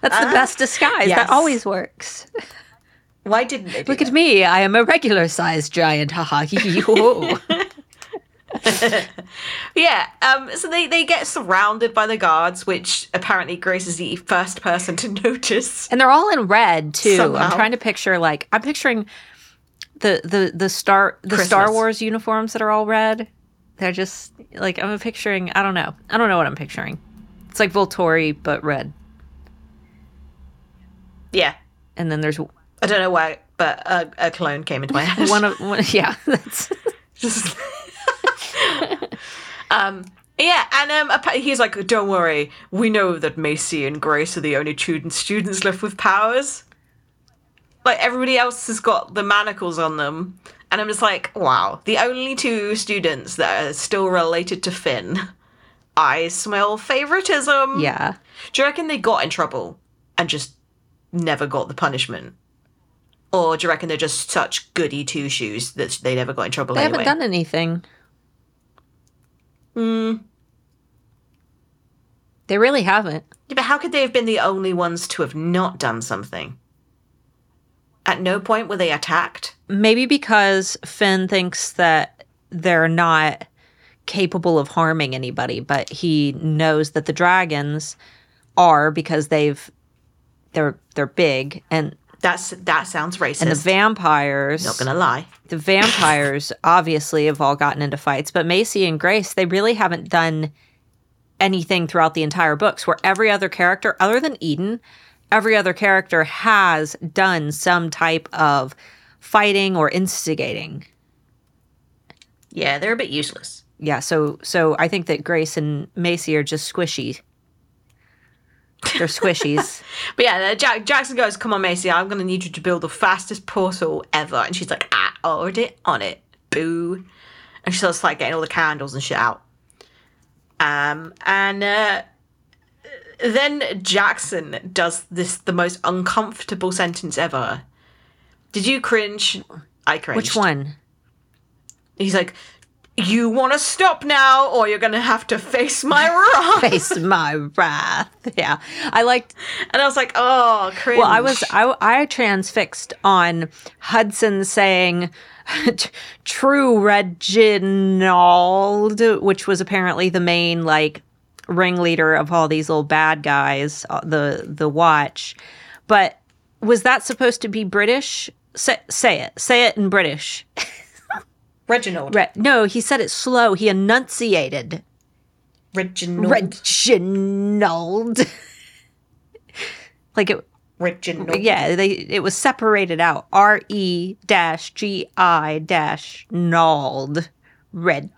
That's the best disguise. Yes. That always works. Why didn't they? Do Look at me. I am a regular sized giant. Ha ha. hee, hee. Yeah, um, so they, they get surrounded by the guards, which apparently Grace is the first person to notice. and they're all in red too. Somehow. I'm trying to picture like I'm picturing the the the star the Star Wars uniforms that are all red. They're just like I'm picturing. I don't know. I don't know what I'm picturing. It's like Volturi but red. Yeah, And then there's I don't know why, but a, a clone came into my head. one of one, yeah. That's Just- um, yeah, and um, he's like, "Don't worry, we know that Macy and Grace are the only student students left with powers. Like everybody else has got the manacles on them." And I'm just like, wow, the only two students that are still related to Finn. I smell favoritism. yeah. Do you reckon they got in trouble and just never got the punishment? Or do you reckon they're just such goody two shoes that they never got in trouble They anyway? haven't done anything. Mm. They really haven't. Yeah, but how could they have been the only ones to have not done something? At no point were they attacked. Maybe because Finn thinks that they're not capable of harming anybody, but he knows that the dragons are because they've they're they're big and That's that sounds racist. and the vampires Not gonna lie. the vampires obviously have all gotten into fights, but Macy and Grace, they really haven't done anything throughout the entire books where every other character, other than Eden, every other character has done some type of fighting or instigating. Yeah, they're a bit useless. Yeah, so so I think that Grace and Macy are just squishy. They're squishies. But yeah, uh, Jack, Jackson goes, "Come on, Macy, I'm gonna need you to build the fastest portal ever." And she's like, "Ah, already on it, boo." And she starts like getting all the candles and shit out. Um, and uh, then Jackson does this the most uncomfortable sentence ever. Did you cringe? I cringed. Which one? He's like, "You want to stop now, or you're gonna have to face my wrath." Face my wrath. Yeah. I liked and I was like, "Oh, cringe." Well, I was I, I transfixed on Hudson saying true Reginald, which was apparently the main like ringleader of all these little bad guys, uh, the the watch. But was that supposed to be British? Say, say it. Say it in British. Reginald. Re- no, he said it slow. He enunciated Reginald. Reginald. like it Reginald. yeah, they it was separated out. R E dash G I dash Nald Red.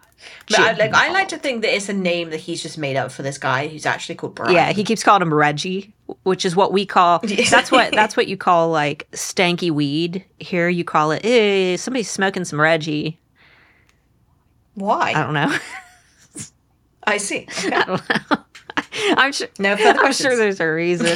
But I, like, I like to think that it's a name that he's just made up for this guy who's actually called Brian. Yeah, he keeps calling him Reggie, which is what we call. That's what that's what you call like stanky weed. Here you call it. Eh, somebody's smoking some Reggie. Why? I don't know. I see. I don't know. I'm sure. No further I'm questions. sure there's a reason.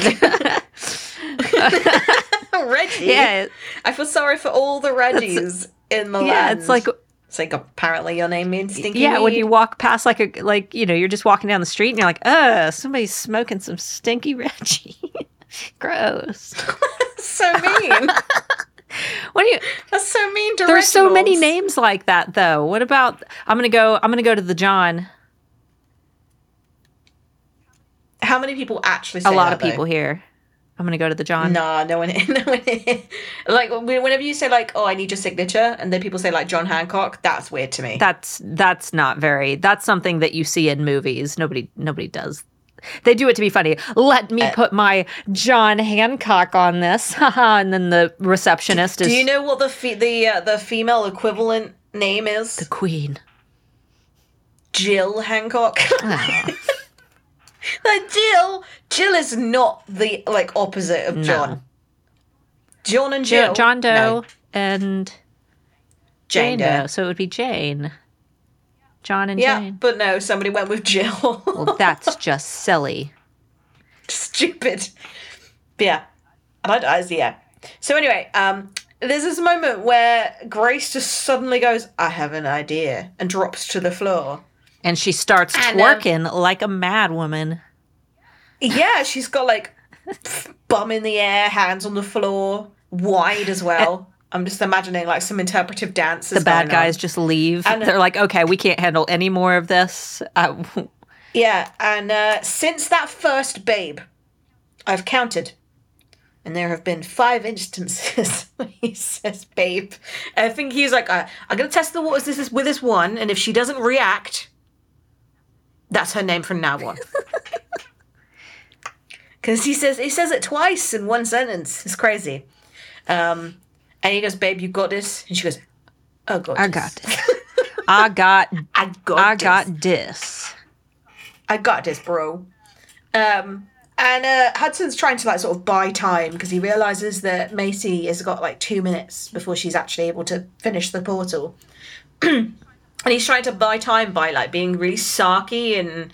Reggie. yeah, I feel sorry for all the Reggies in the yeah. land. It's like it's like apparently your name means stinky. yeah, when you walk past like a like you know you're just walking down the street and you're like, uh, somebody's smoking some stinky Reggie. Gross. so mean. What do you? That's so mean to There's so many names like that though. What about? I'm gonna go. I'm gonna go to the John. How many people actually A lot that, of people though? here. I'm gonna go to the John. Nah, no one. No one. like whenever you say like, "Oh, I need your signature," and then people say like John Hancock, that's weird to me. That's that's not very. That's something that you see in movies. Nobody nobody does. They do it to be funny. Let Uh, me put my John Hancock on this, and then the receptionist is Do you know what the fe- the uh, the female equivalent name is? the Queen. Jill Hancock. Oh. Like Jill. Jill is not the like opposite of John. John and Jo- Jill. John Doe No, and Jane Jane Doe. Doe. So it would be Jane. John and Yeah, Jane. but no, somebody went with Jill. Well, that's just silly. Stupid. Yeah, and I, I yeah. So anyway, um, there's this moment where Grace just suddenly goes, "I have an idea," and drops to the floor. And she starts And, um, twerking like a mad woman. Yeah, she's got like bum in the air, hands on the floor, wide as well. I'm just imagining like some interpretive dance. The bad guys just leave. And- They're like, okay, we can't handle any more of this. Uh, Yeah, and uh, since that first babe, I've counted, and there have been five instances where he says "babe." And I think he's like, uh, "I'm gonna test the waters this is with this one, and if she doesn't react, that's her name from now on." Because he says he says it twice in one sentence. It's crazy. Um, and he goes, "Babe, you got this," and she goes, "Oh God, I got this. I got, I got, I this. got this. I got this, bro. Um, and uh, Hudson's trying to like sort of buy time because he realizes that Macy has got like two minutes before she's actually able to finish the portal. and he's trying to buy time by like being really sarky and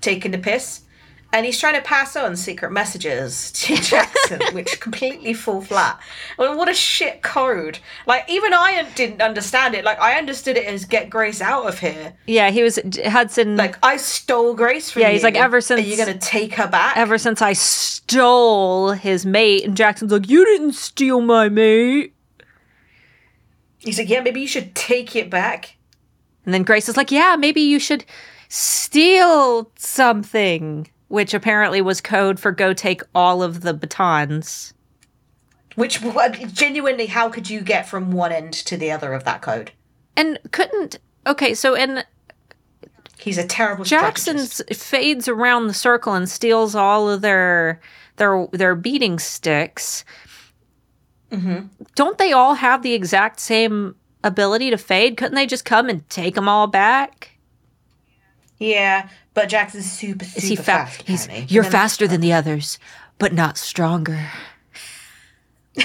taking the piss. And he's trying to pass on secret messages to Jackson, which completely fall flat. Well, what a shit code! Like even I didn't understand it. Like I understood it as get Grace out of here. Yeah, he was Hudson. Like I stole Grace from you. Yeah, he's like, ever since. Are you gonna take her back? ever since I stole his mate, and Jackson's like, you didn't steal my mate. He's like, yeah, maybe you should take it back. And then Grace is like, yeah, maybe you should steal something, which apparently was code for go take all of the batons. Which genuinely, how could you get from one end to the other of that code? And couldn't. Okay, so in He's a terrible. Jackson fades around the circle and steals all of their their their beating sticks. Mm-hmm. Don't they all have the exact same ability to fade? Couldn't they just come and take them all back? Yeah, but Jackson's super, super Is he fa- fast. He's you're faster than the others, but not stronger.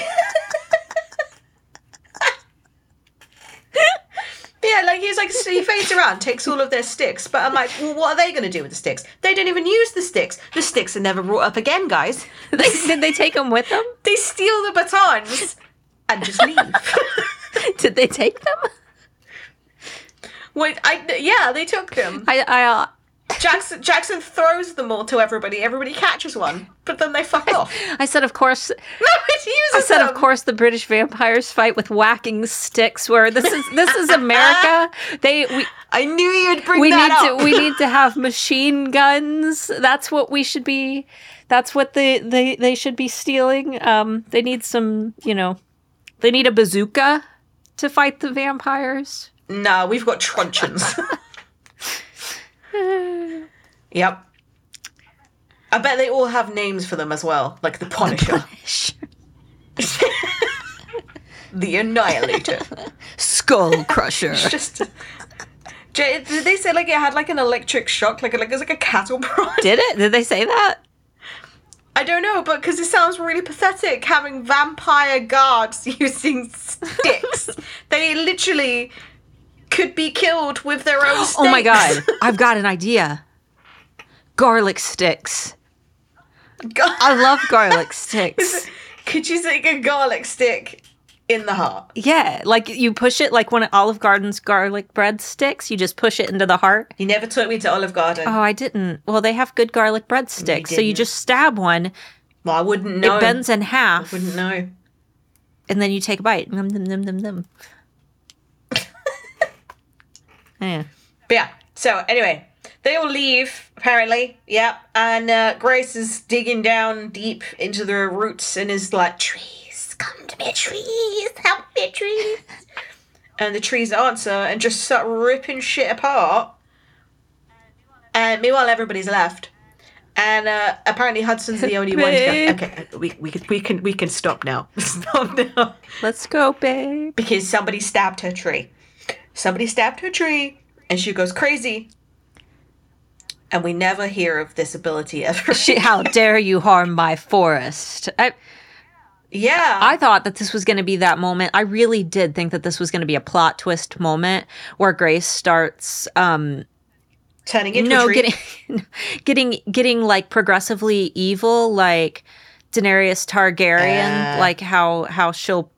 Yeah, like he's like he fades around, takes all of their sticks. But I'm like, well, what are they going to do with the sticks? They don't even use the sticks. The sticks are never brought up again, guys. They, did they take them with them? They steal the batons and just leave. Did they take them? Wait, I yeah, they took them. I I uh, Jackson Jackson throws them all to everybody. Everybody catches one, but then they fuck off. I said of course No, it uses I said them. of course the British vampires fight with whacking sticks where this is this is America. They we I knew you'd bring we that need up. to we need to have machine guns. That's what we should be that's what they they they should be stealing. Um they need some, you know, they need a bazooka to fight the vampires. no, we've got truncheons. yep. I bet they all have names for them as well, like the Punisher, the Annihilator. Skull crusher. Just. Did they say like it had like an electric shock, like like it was like a cattle prod? Did it? Did they say that? I don't know, but because it sounds really pathetic having vampire guards using sticks. they literally could be killed with their own sticks. Oh my god, I've got an idea. Garlic sticks. God. I love garlic sticks. Could you stick a garlic stick in the heart? Yeah, like you push it like one of Olive Garden's garlic bread sticks. You just push it into the heart. You never took me to Olive Garden. Oh, I didn't. Well, they have good garlic bread sticks. So you just stab one, well, I wouldn't know. it bends in half, wouldn't know. and then you take a bite. Num, num, num, num, num. yeah. But yeah. So anyway, they all leave apparently. Yeah, and uh, Grace is digging down deep into the roots and is like, "Trees, come to me, trees, help me, trees." and the trees answer and just start ripping shit apart. And meanwhile, everybody's left. And uh, apparently Hudson's the only one. To go, okay, we, we can we can we can stop now. stop now. Let's go, babe. because somebody stabbed her tree. Somebody stabbed her tree, and she goes crazy. And we never hear of this ability ever. She, how dare you harm my forest? I, yeah, I thought that this was going to be that moment. I really did think that this was going to be a plot twist moment where Grace starts um turning into no getting getting getting like progressively evil like Daenerys Targaryen Uh. like how how she'll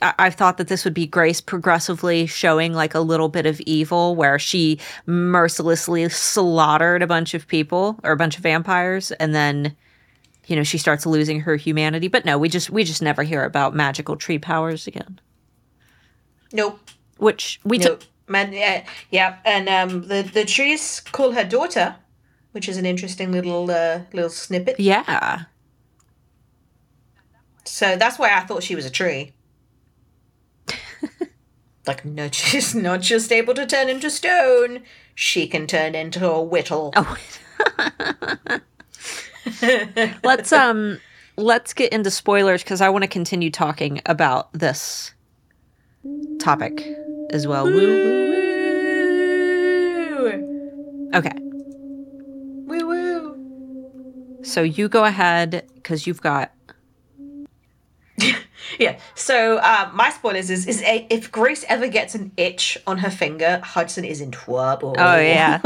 I- I've thought that this would be Grace progressively showing like a little bit of evil where she mercilessly slaughtered a bunch of people or a bunch of vampires and then you know, she starts losing her humanity. But no, we just we just never hear about magical tree powers again. Nope. Which we Nope. took. Man, yeah, yeah, and um, the the trees call her daughter, which is an interesting little uh, little snippet. Yeah. So that's why I thought she was a tree. like, no, she's not just able to turn into stone; she can turn into a whittle. Oh. let's um let's get into spoilers because I want to continue talking about this topic as well. Woo, woo, woo. Okay, Woo woo. so you go ahead because you've got Yeah. So uh, my spoilers is is a, if Grace ever gets an itch on her finger, Hudson is in trouble. oh yeah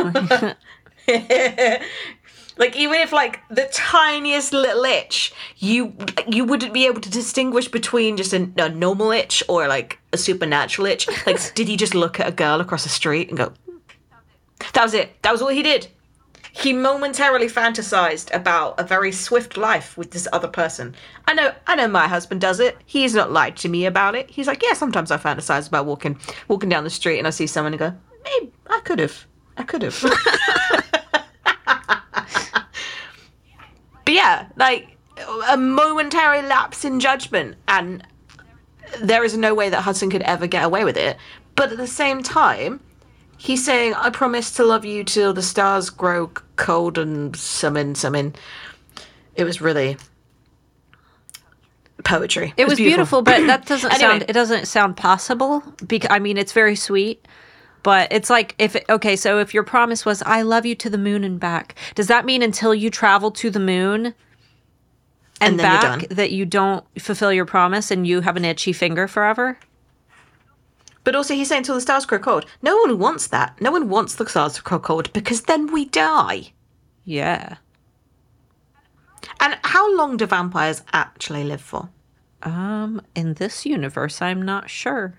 like even if like the tiniest little itch, you you wouldn't be able to distinguish between just a, a normal itch or like a supernatural itch. Like, did he just look at a girl across the street and go, "That was it. That was all he did." He momentarily fantasized about a very swift life with this other person. I know, I know, my husband does it. He's not lied to me about it. He's like, yeah, sometimes I fantasize about walking, walking down the street and I see someone and go, maybe I could have, I could have. But yeah, like a momentary lapse in judgment, and there is no way that Hudson could ever get away with it. But at the same time, he's saying, "I promise to love you till the stars grow cold and summon, summon." It was really poetry. it was beautiful, but that doesn't Anyway. sound it doesn't sound possible because I mean it's very sweet. But it's like if okay, so if your promise was I love you to the moon and back, does that mean until you travel to the moon and, And back that you don't fulfill your promise and you have an itchy finger forever? But also, he's saying till the stars grow cold. No one wants that. No one wants the stars to grow cold because then we die. Yeah. And how long do vampires actually live for? Um, in this universe, I'm not sure.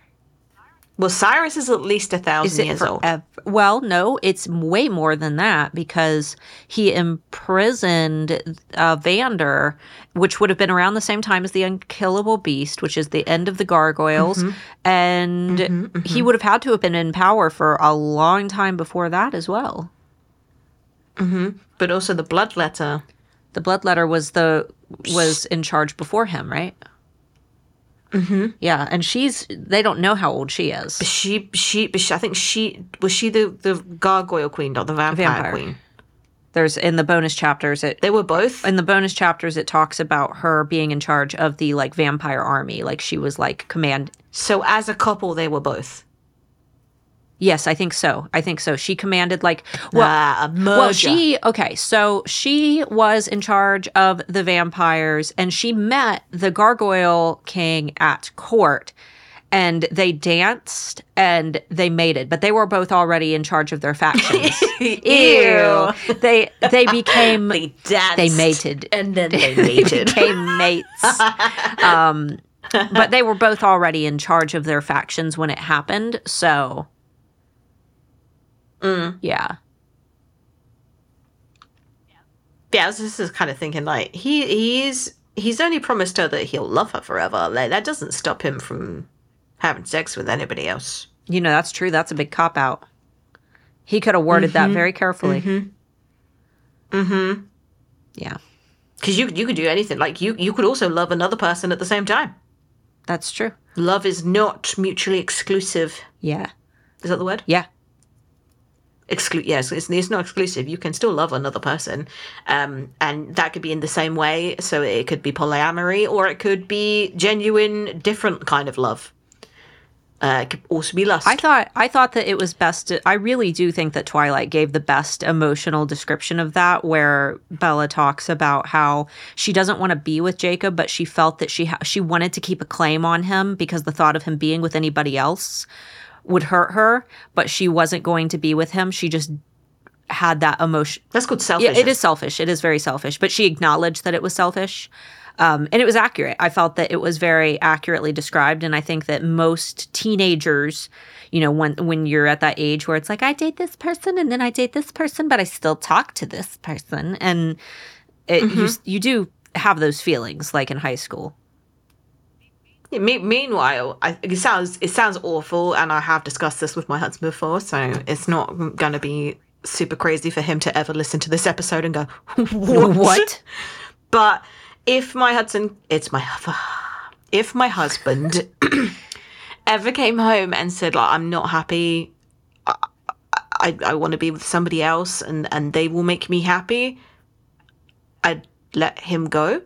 Well, Cyrus is at least a Is thousand it years old. Well, no, it's way more than that because he imprisoned uh, Vander, which would have been around the same time as the Unkillable Beast, which is the end of the Gargoyles, mm-hmm. and mm-hmm, he mm-hmm. would have had to have been in power for a long time before that as well. But also the bloodletter. The Bloodletter was the was in charge before him, right? Mm-hmm. Yeah, and she's they don't know how old she is. She, she, she, I think she was she the the gargoyle queen, not the vampire, Vampire. queen. There's in the bonus chapters it They were both. in the bonus chapters it talks about her being in charge of the like vampire army like she was like command So as a couple, they were both. Yes i think so i think so she commanded like well, ah, well she okay so she was in charge of the vampires and she met the gargoyle king at court and they danced and they mated but they were both already in charge of their factions Ew. they they became They danced. they mated and then they they became mates. um, but they were both already in charge of their factions when it happened. So, Mm. yeah, yeah, I was just kind of thinking like he he's he's only promised her that he'll love her forever. Like that doesn't stop him from having sex with anybody else. you know that's true. That's a big cop out. He could have worded that very carefully. Mm-hmm. Yeah, Because you you could do anything. Like you you could also love another person at the same time. that's true. Love is not mutually exclusive. Yeah, Is that the word? yeah, Exclu- yes, it's, it's not exclusive. You can still love another person, um, and that could be in the same way. So it could be polyamory, or it could be genuine, different kind of love. Uh, it could also be lust. I thought I thought that it was best. To, I really do think that Twilight gave the best emotional description of that, where Bella talks about how she doesn't want to be with Jacob, but she felt that she ha- she wanted to keep a claim on him because the thought of him being with anybody else would hurt her, but she wasn't going to be with him. She just had that emotion. That's called selfish. Yeah, it is selfish. It is very selfish, but she acknowledged that it was selfish. Um, and it was accurate. I felt that it was very accurately described, and I think that most teenagers, you know, when when you're at that age where it's like I date this person and then I date this person, but I still talk to this person, and it, you you do have those feelings like in high school. Yeah, me- meanwhile, I, it sounds it sounds awful, and I have discussed this with my husband before, so it's not going to be super crazy for him to ever listen to this episode and go, "What?" What? But if my husband, it's my if my husband ever came home and said like I'm not happy, I I, I want to be with somebody else, and and they will make me happy, I'd let him go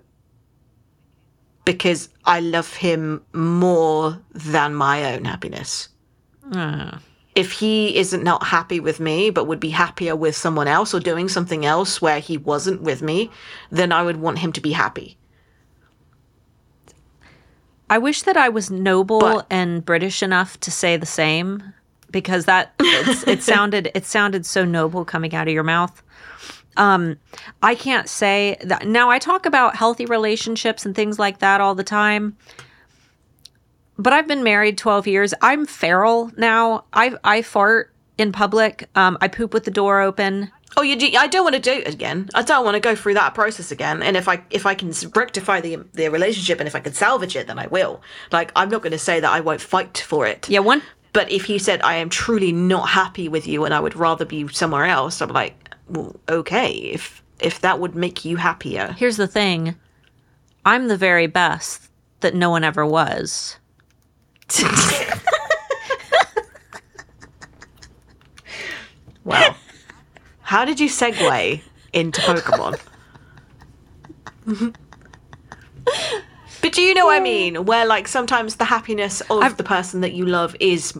because I love him more than my own happiness. Uh, If he isn't not happy with me, but would be happier with someone else or doing something else where he wasn't with me, then I would want him to be happy. I wish that I was noble But- and British enough to say the same because that it's, it sounded it sounded so noble coming out of your mouth. Um, I can't say that now. I talk about healthy relationships and things like that all the time, but I've been married twelve years. I'm feral now. I I fart in public. Um, I poop with the door open. Oh, you do, I don't want to do it again. I don't want to go through that process again. And if I if I can rectify the the relationship and if I can salvage it, then I will. Like I'm not going to say that I won't fight for it. Yeah, one But if he said I am truly not happy with you and I would rather be somewhere else, I'm like, well, okay. If if that would make you happier, Here's the thing I'm the very best that no one ever was. wow. How did you segue into Pokemon? but do you know what I mean? Where like sometimes the happiness of the person that you love is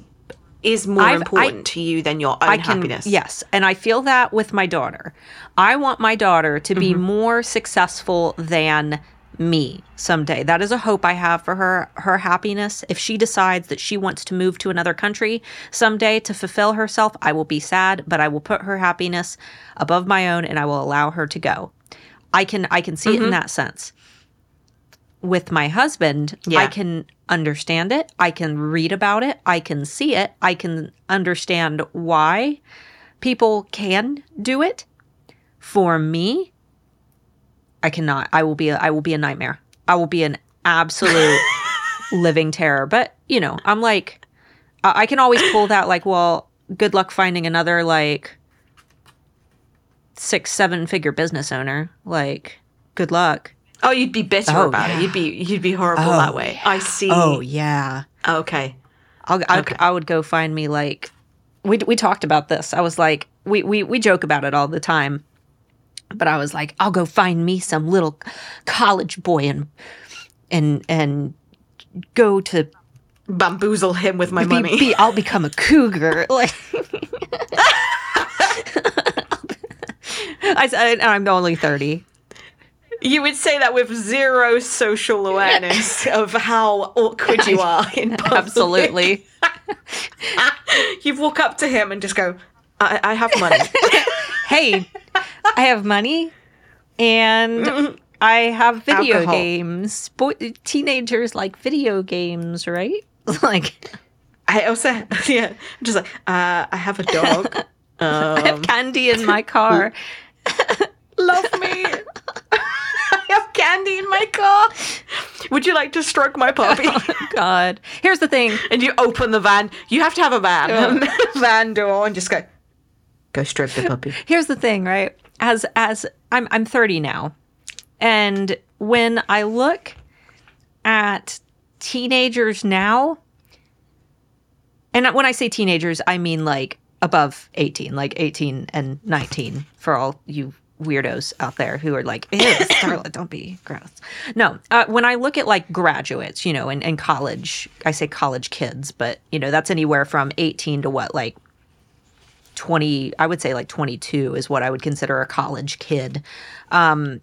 is more I've- important I- to you than your own I can, happiness. yes, and I feel that with my daughter. I want my daughter to be Mm-hmm. more successful than me someday. That is a hope I have for her her happiness. If she decides that she wants to move to another country someday to fulfill herself, I will be sad, but I will put her happiness above my own and I will allow her to go. I can I can see it Mm-hmm. in that sense. With my husband, I can understand it. I can read about it. I can see it. I can understand why people can do it. For me, I cannot. I will be a, I will be a nightmare. I will be an absolute living terror. But, you know, I'm like I I can always pull that like, well, good luck finding another like six, seven figure business owner. Like, good luck. Oh, you'd be bitter Oh, about yeah. it. You'd be you'd be horrible that oh. way. I see. Oh yeah. okay. I'll, I, Okay. I would go find me like we we talked about this. I was like we we we joke about it all the time. But I was like I'll go find me some little college boy and and and go to Bamboozle him with my be, money. be I'll become a cougar like I said I'm only 30. You would say that with zero social awareness of how awkward you are in public. Absolutely. You walk up to him and just go, I, I have money. hey, I have money and I have video Alcohol. games. Boy, teenagers like video games, right? Like, I also, yeah, just like, uh, I have a dog. I have candy in my car. Love me. Candy in my car. Would you like to stroke my puppy? Oh, God. Here's the thing. and you open the van. You have to have a van. van door and just go, go stroke the puppy. Here's the thing, right? As as I'm I'm 30 now. And when I look at teenagers now, and when I say teenagers, I mean like above 18, like 18 and 19 for all you weirdos out there who are like, ew, Starlet, don't be gross. No, uh, when I look at like graduates, you know, and, and college, I say college kids, but you know, that's anywhere from 18 to what, like 20 i would say like 22 is what i would consider a college kid. Um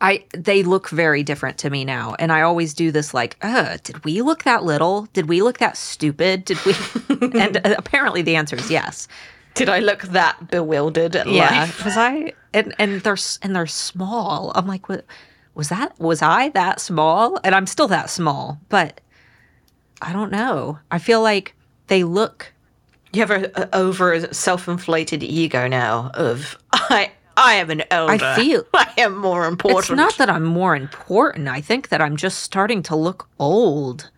i they look very different to me now and i always do this like uh did we look that little? Did we look that stupid? Did we? And uh, apparently the answer is yes Did I look that bewildered at yeah life? was i and and they're and they're small i'm like what was that was i that small and i'm still that small but i don't know i feel like they look You have a, a over self-inflated ego now of I I am an elder. I feel- I am more important. It's not that I'm more important. I think that I'm just starting to look old.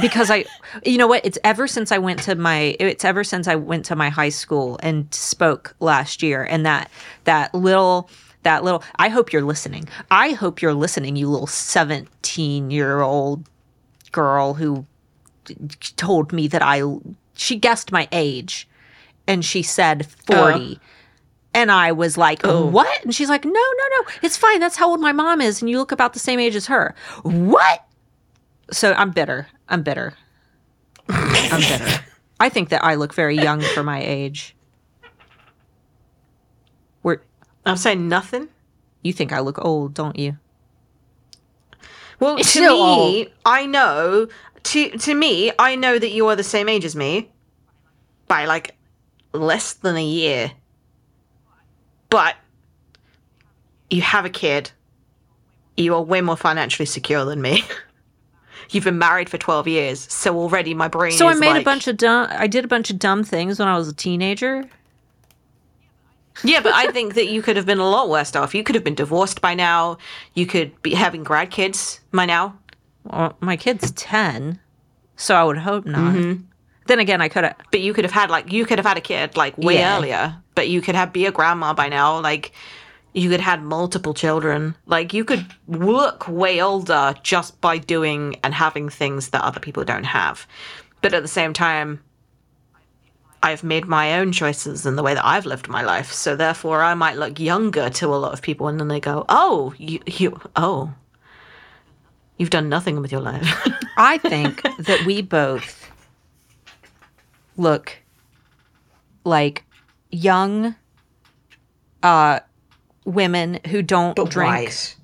Because I you know what, it's ever since I went to my it's ever since I went to my high school and spoke last year and that that little that little I hope you're listening. I hope you're listening, you little 17-year-old girl who told me that I she guessed my age and she said 40. And I was like, oh. "What?" And she's like, "No, no, no. It's fine. That's how old my mom is and you look about the same age as her." What? So I'm bitter. I'm bitter. I'm bitter. I think that I look very young for my age. We're, I'm saying nothing. you think I look old, don't you? Well, to still me, I know. To to me, I know that you are the same age as me by like less than a year. But you have a kid. You are way more financially secure than me. You've been married for twelve years, so already my brain. So I made a bunch of dumb. I did a bunch of dumb things when I was a teenager. Yeah, but I think that you could have been a lot worse off. You could have been divorced by now. You could be having grad kids by now. Well, my kid's ten, so I would hope not. Mm-hmm. Then again, I could have. But you could have had like you could have had a kid like way Yeah. earlier. But you could have be a grandma by now. Like you could have multiple children. Like you could look way older just by doing and having things that other people don't have. But at the same time, I've made my own choices in the way that I've lived my life. So therefore, I might look younger to a lot of people, and then they go, "Oh, you, you, oh, you've done nothing with your life." I think that we both look like young uh, women who don't drink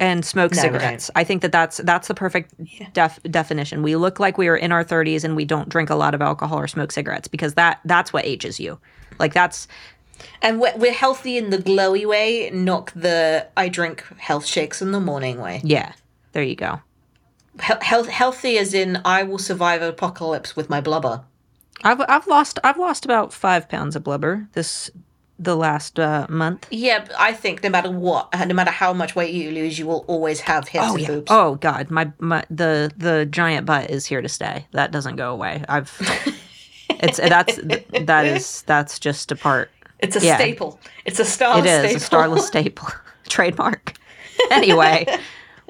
and smoke No, cigarettes. I think that that's that's the perfect def- definition. We look like we are in our 30s and we don't drink a lot of alcohol or smoke cigarettes because that that's what ages you. Like that's And we're, we're healthy in the glowy way, not the I drink health shakes in the morning way. yeah. There you go. He- health, healthy as in I will survive apocalypse with my blubber. I've I've lost I've lost about 5 pounds of blubber this the last uh, month. Yeah, I think no matter what, uh, no matter how much weight you lose, you will always have hips Oh and yeah. boobs. Oh god, my my the the giant butt is here to stay. That doesn't go away. I've it's that's that is that's just a part. It's a yeah. staple. It's a star It is staple. a starless staple trademark. Anyway,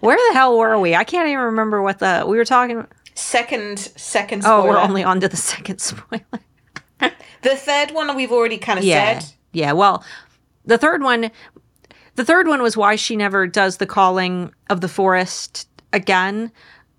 where the hell were we? I can't even remember what the we were talking. second, second Oh, we're only on to the second spoiler. The third one we've already kind of Yeah, said. Yeah. Well, the third one, the third one was why she never does the calling of the forest again.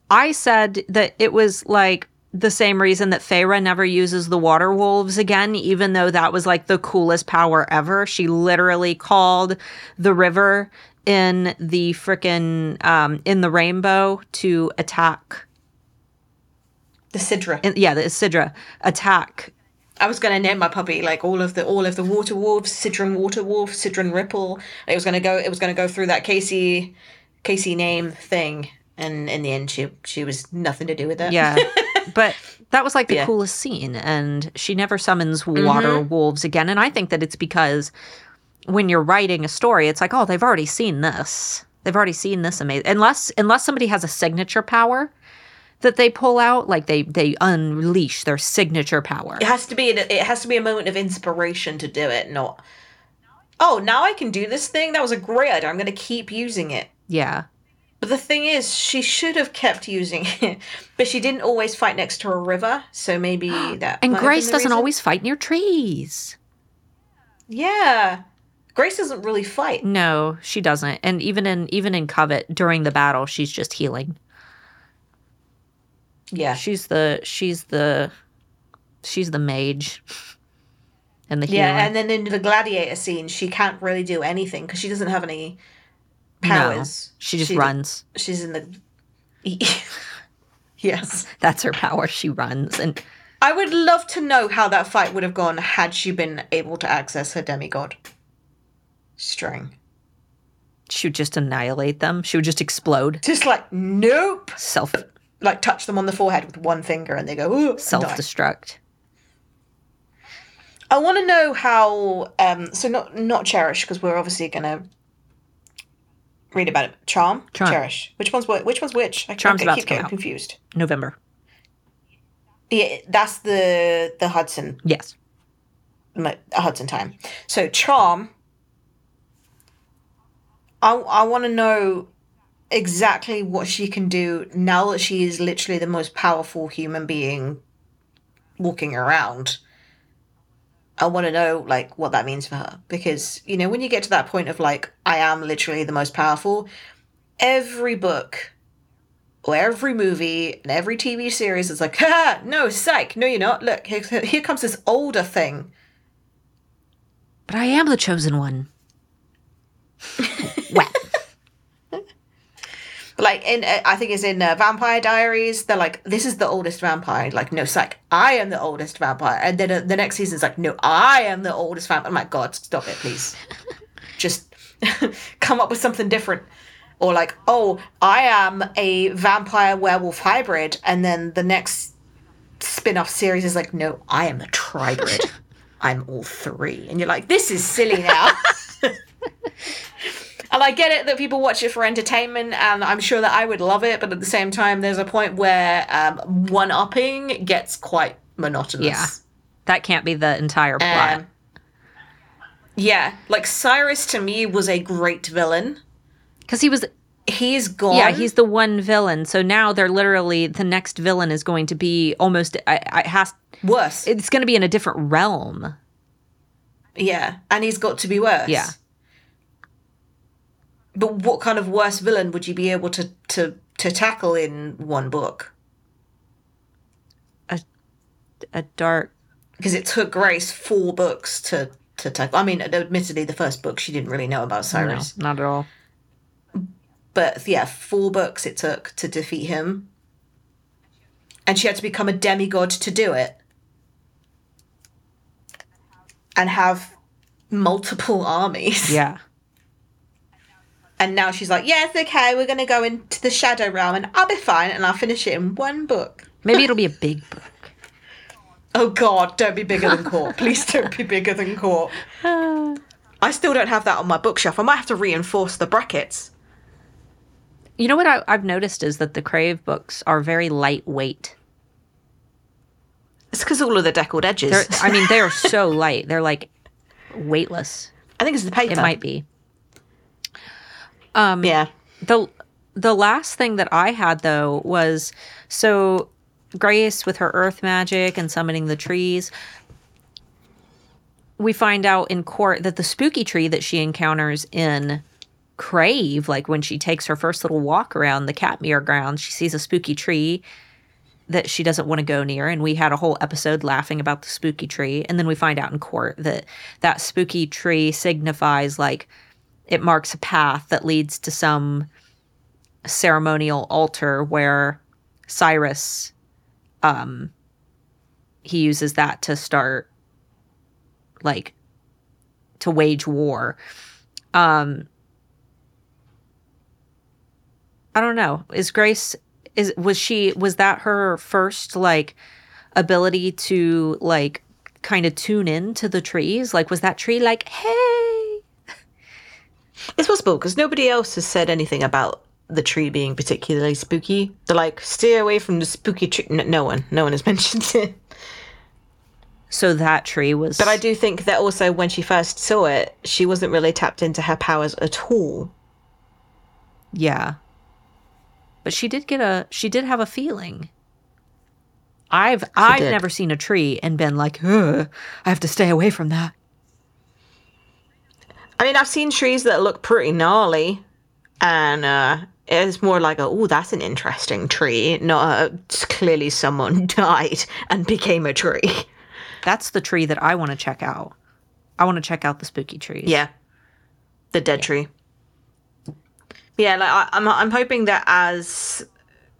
I said that it was like the same reason that Feyre never uses the water wolves again, even though that was like the coolest power ever. She literally called the river in the frickin' um, in the rainbow to attack. The Sidra. In, yeah, the Sidra attack. I was going to name my puppy like all of the all of the water wolves, Sidran water wolf, Sidran ripple. It was going to go. It was going to go through that Casey, Casey name thing, and in the end, she she was nothing to do with it. Yeah. but that was like the Yeah. coolest scene. And she never summons water mm-hmm. wolves again. And I think that it's because when you're writing a story, it's like, oh, they've already seen this. They've already seen this amazing. Unless unless somebody has a signature power that they pull out, like they they unleash their signature power. It has to be. It has to be a moment of inspiration to do it, not. Oh, now I can do this thing. That was a great idea. I'm going to keep using it. Yeah. But the thing is, she should have kept using it, but she didn't always fight next to a river, so maybe that. And Grace doesn't reason. always fight near trees. Yeah, Grace doesn't really fight. No, she doesn't. And even in even in Covet during the battle, she's just healing. Yeah, She's the she's the she's the mage and the healer. yeah, and then in the gladiator scene, she can't really do anything because she doesn't have any No, powers. she just runs. She's in the. yes. That's her power. She runs and I would love to know how that fight would have gone had she been able to access her demigod string. she would just annihilate them. She would just explode. Just like, nope. Self Like, touch them on the forehead with one finger and they go, ooh, self-destruct I want to know how. Um, so not not cherish because we're obviously gonna read about it. Charm, Charm. cherish. Which one's what? Which one's which? I Charm's keep getting out. confused. November. Yeah, that's the the Hudson Yes. Hudson time. So charm. I I want to know exactly what she can do now that she is literally the most powerful human being walking around. I want to know like what that means for her because you know when you get to that point of like I am literally the most powerful, every book or every movie and every TV series is like, ha, no, psych, no, you're not. Look, here, here comes this older thing But I am the chosen one. Whap. like in uh, I think it's in uh, Vampire Diaries. They're like, this is the oldest vampire. Like, no, psych, I am the oldest vampire. And then uh, the next season is like, no, I am the oldest vampire. I'm like, God, stop it, please. Just come up with something different. Or like, oh, I am a vampire werewolf hybrid. And then the next spin-off series is like, no, I am a tribrid. I'm all three. And you're like, this is silly now. And I get it that people watch it for entertainment, and I'm sure that I would love it, but at the same time, there's a point where um, one upping gets quite monotonous. Yeah. That can't be the entire plot. Um, yeah, like Cyrus to me was a great villain. Because he was, He's gone. yeah, he's the one villain. So now they're literally, the next villain is going to be almost, I, I has, worse. it's going to be in a different realm. yeah, and he's got to be worse. Yeah. But what kind of worse villain would you be able to to to tackle in one book? A dark, Because it took Grace four books to to tackle. I mean, admittedly, the first book she didn't really know about no, Cyrus. not at all. but yeah, four books it took to defeat him. And she had to become a demigod to do it. And have multiple armies. Yeah. And now she's like, yeah, it's okay, we're going to go into the shadow realm and I'll be fine and I'll finish it in one book. Maybe it'll be a big book. Oh God, don't be bigger than Court. Please don't be bigger than Court. I still don't have that on my bookshelf. I might have to reinforce the brackets. You know what I, I've noticed is that the Crave books are very lightweight. It's because all of the deckled edges. They're, I mean, they're so light. They're like weightless. I think it's the paper. It might be. Um, yeah. the the last thing that I had though was so Grace with her earth magic and summoning the trees. We find out in court that the spooky tree that she encounters in Crave, like when she takes her first little walk around the Katmere grounds, she sees a spooky tree that she doesn't want to go near and we had a whole episode laughing about the spooky tree and then we find out in court that that spooky tree signifies like it marks a path that leads to some ceremonial altar where Cyrus um he uses that to start like to wage war. Um I don't know. Is Grace is was she was that her first like ability to like kind of tune in to the trees? Like was that tree like, "Hey, It's possible because nobody else has said anything about the tree being particularly spooky. They're like, stay away from the spooky tree. No, no one, no one has mentioned it. So that tree was. But I do think that also when she first saw it, she wasn't really tapped into her powers at all. Yeah. But she did get a. She did have a feeling. I've I've did. never seen a tree and been like, I have to stay away from that. I mean, I've seen trees that look pretty gnarly, and uh, it's more like a, oh, that's an interesting tree. Not a, it's clearly someone died and became a tree. That's the tree that I want to check out. I want to check out the spooky trees. Yeah, the dead tree. Yeah, like I, I'm, I'm hoping that as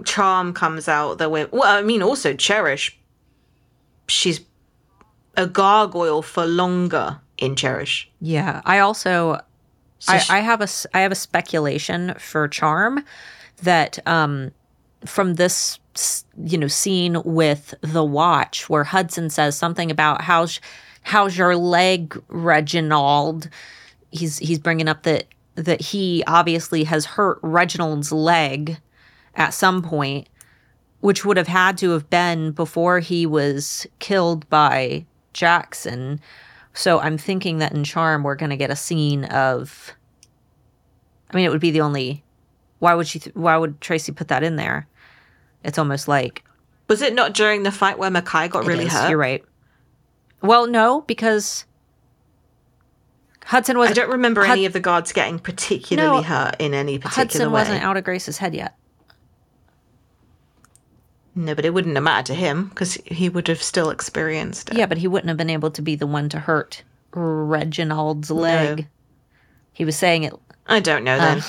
Charm comes out, that we're. Well, I mean, also Cherish. She's a gargoyle for longer in Cherish. Yeah. I also So I, she- I have a I have a speculation for charm that um from this you know scene with the watch where Hudson says something about how sh- how's your leg, Reginald? He's he's bringing up that that he obviously has hurt Reginald's leg at some point, which would have had to have been before he was killed by Jackson. So I'm thinking that in Charm we're going to get a scene of. I mean, it would be the only. Why would she? Th- why would Tracy put that in there? It's almost like Was it not during the fight where Mekhi got really is, hurt? You're right. Well, no, because Hudson was I don't remember Hud- any of the guards getting particularly No, hurt in any particular Hudson way. wasn't out of Grace's head yet. No, but it wouldn't have mattered to him because he would have still experienced it. Yeah, but he wouldn't have been able to be the one to hurt Reginald's leg. He was saying it. I don't know then. Uh,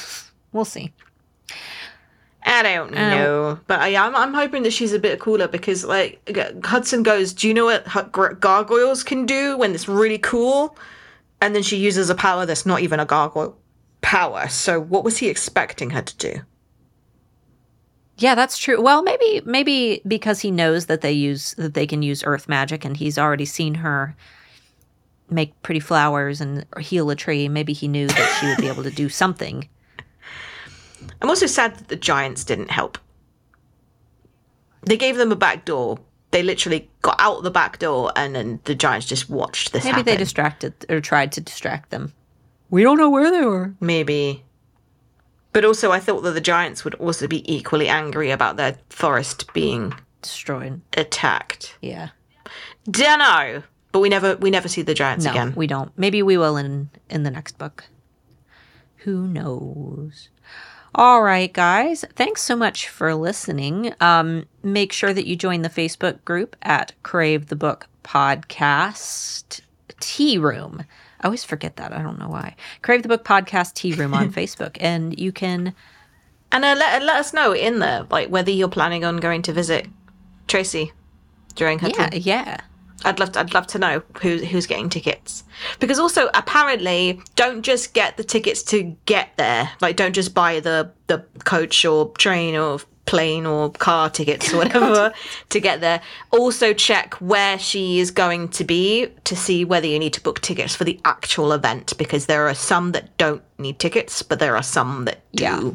we'll see. I don't know, but I, I'm I'm hoping that she's a bit cooler because like Hudson goes, "Do you know what gar- gargoyles can do when it's really cool?" And then she uses a power that's not even a gargoyle power. So what was he expecting her to do? Yeah, that's true. Well, maybe maybe because he knows that they use that they can use earth magic and he's already seen her make pretty flowers and heal a tree, maybe he knew that she would be able to do something. I'm also sad that the giants didn't help. They gave them a back door. They literally got out the back door, and then the giants just watched this Maybe happen. they distracted or tried to distract them. We don't know where they were. Maybe. But also, I thought that the giants would also be equally angry about their forest being Destroyed. attacked. Yeah. Dunno. But we never we never see the giants No, again. we don't. Maybe we will in in the next book. Who knows? All right, guys. Thanks so much for listening. Um, make sure that you join the Facebook group at Crave the Book Podcast Tea Room. I always forget that. I don't know why. Crave the Book Podcast Tea Room on Facebook, and you can. And uh, let let us know in there, like whether you're planning on going to visit Tracy during her Yeah, trip. yeah. I'd love to, I'd love to know who who's getting tickets. Because also apparently don't just get the tickets to get there. Like don't just buy the the coach or train or plane or car tickets or whatever to get there. Also check where she is going to be to see whether you need to book tickets for the actual event because there are some that don't need tickets, but there are some that do. Yeah.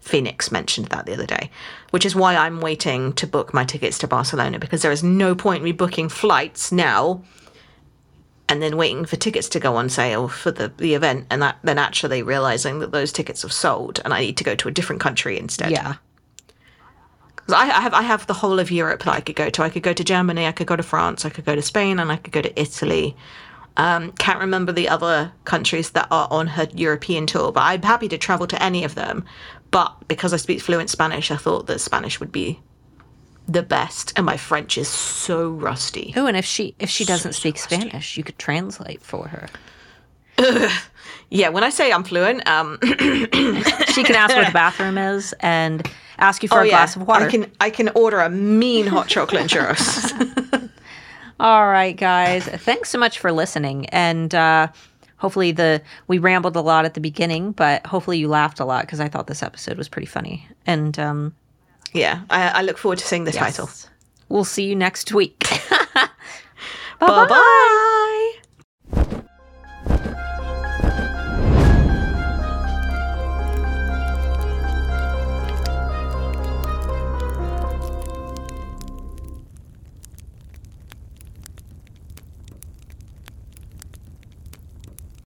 Phoenix mentioned that the other day, which is why I'm waiting to book my tickets to Barcelona because there is no point me booking flights now and then waiting for tickets to go on sale for the, the event and that, then actually realizing that those tickets have sold and I need to go to a different country instead. Yeah. 'Cause I, I have I have the whole of Europe that I could go to. I could go to Germany, I could go to France, I could go to Spain, and I could go to Italy. Um, can't remember the other countries that are on her European tour, but I'm happy to travel to any of them. But because I speak fluent Spanish, I thought that Spanish would be the best, and my French is so rusty. Oh, and if she if she doesn't speak Spanish, you could translate for her. Yeah, when I say I'm fluent, um, She can ask where the bathroom is and ask you for oh a yeah, glass of water. I can I can order a mean hot chocolate and churros. All right, guys. Thanks so much for listening. And uh, hopefully the we rambled a lot at the beginning, but hopefully you laughed a lot because I thought this episode was pretty funny. And um, yeah, I, I look forward to seeing the title. we'll see you next week. Bye bye.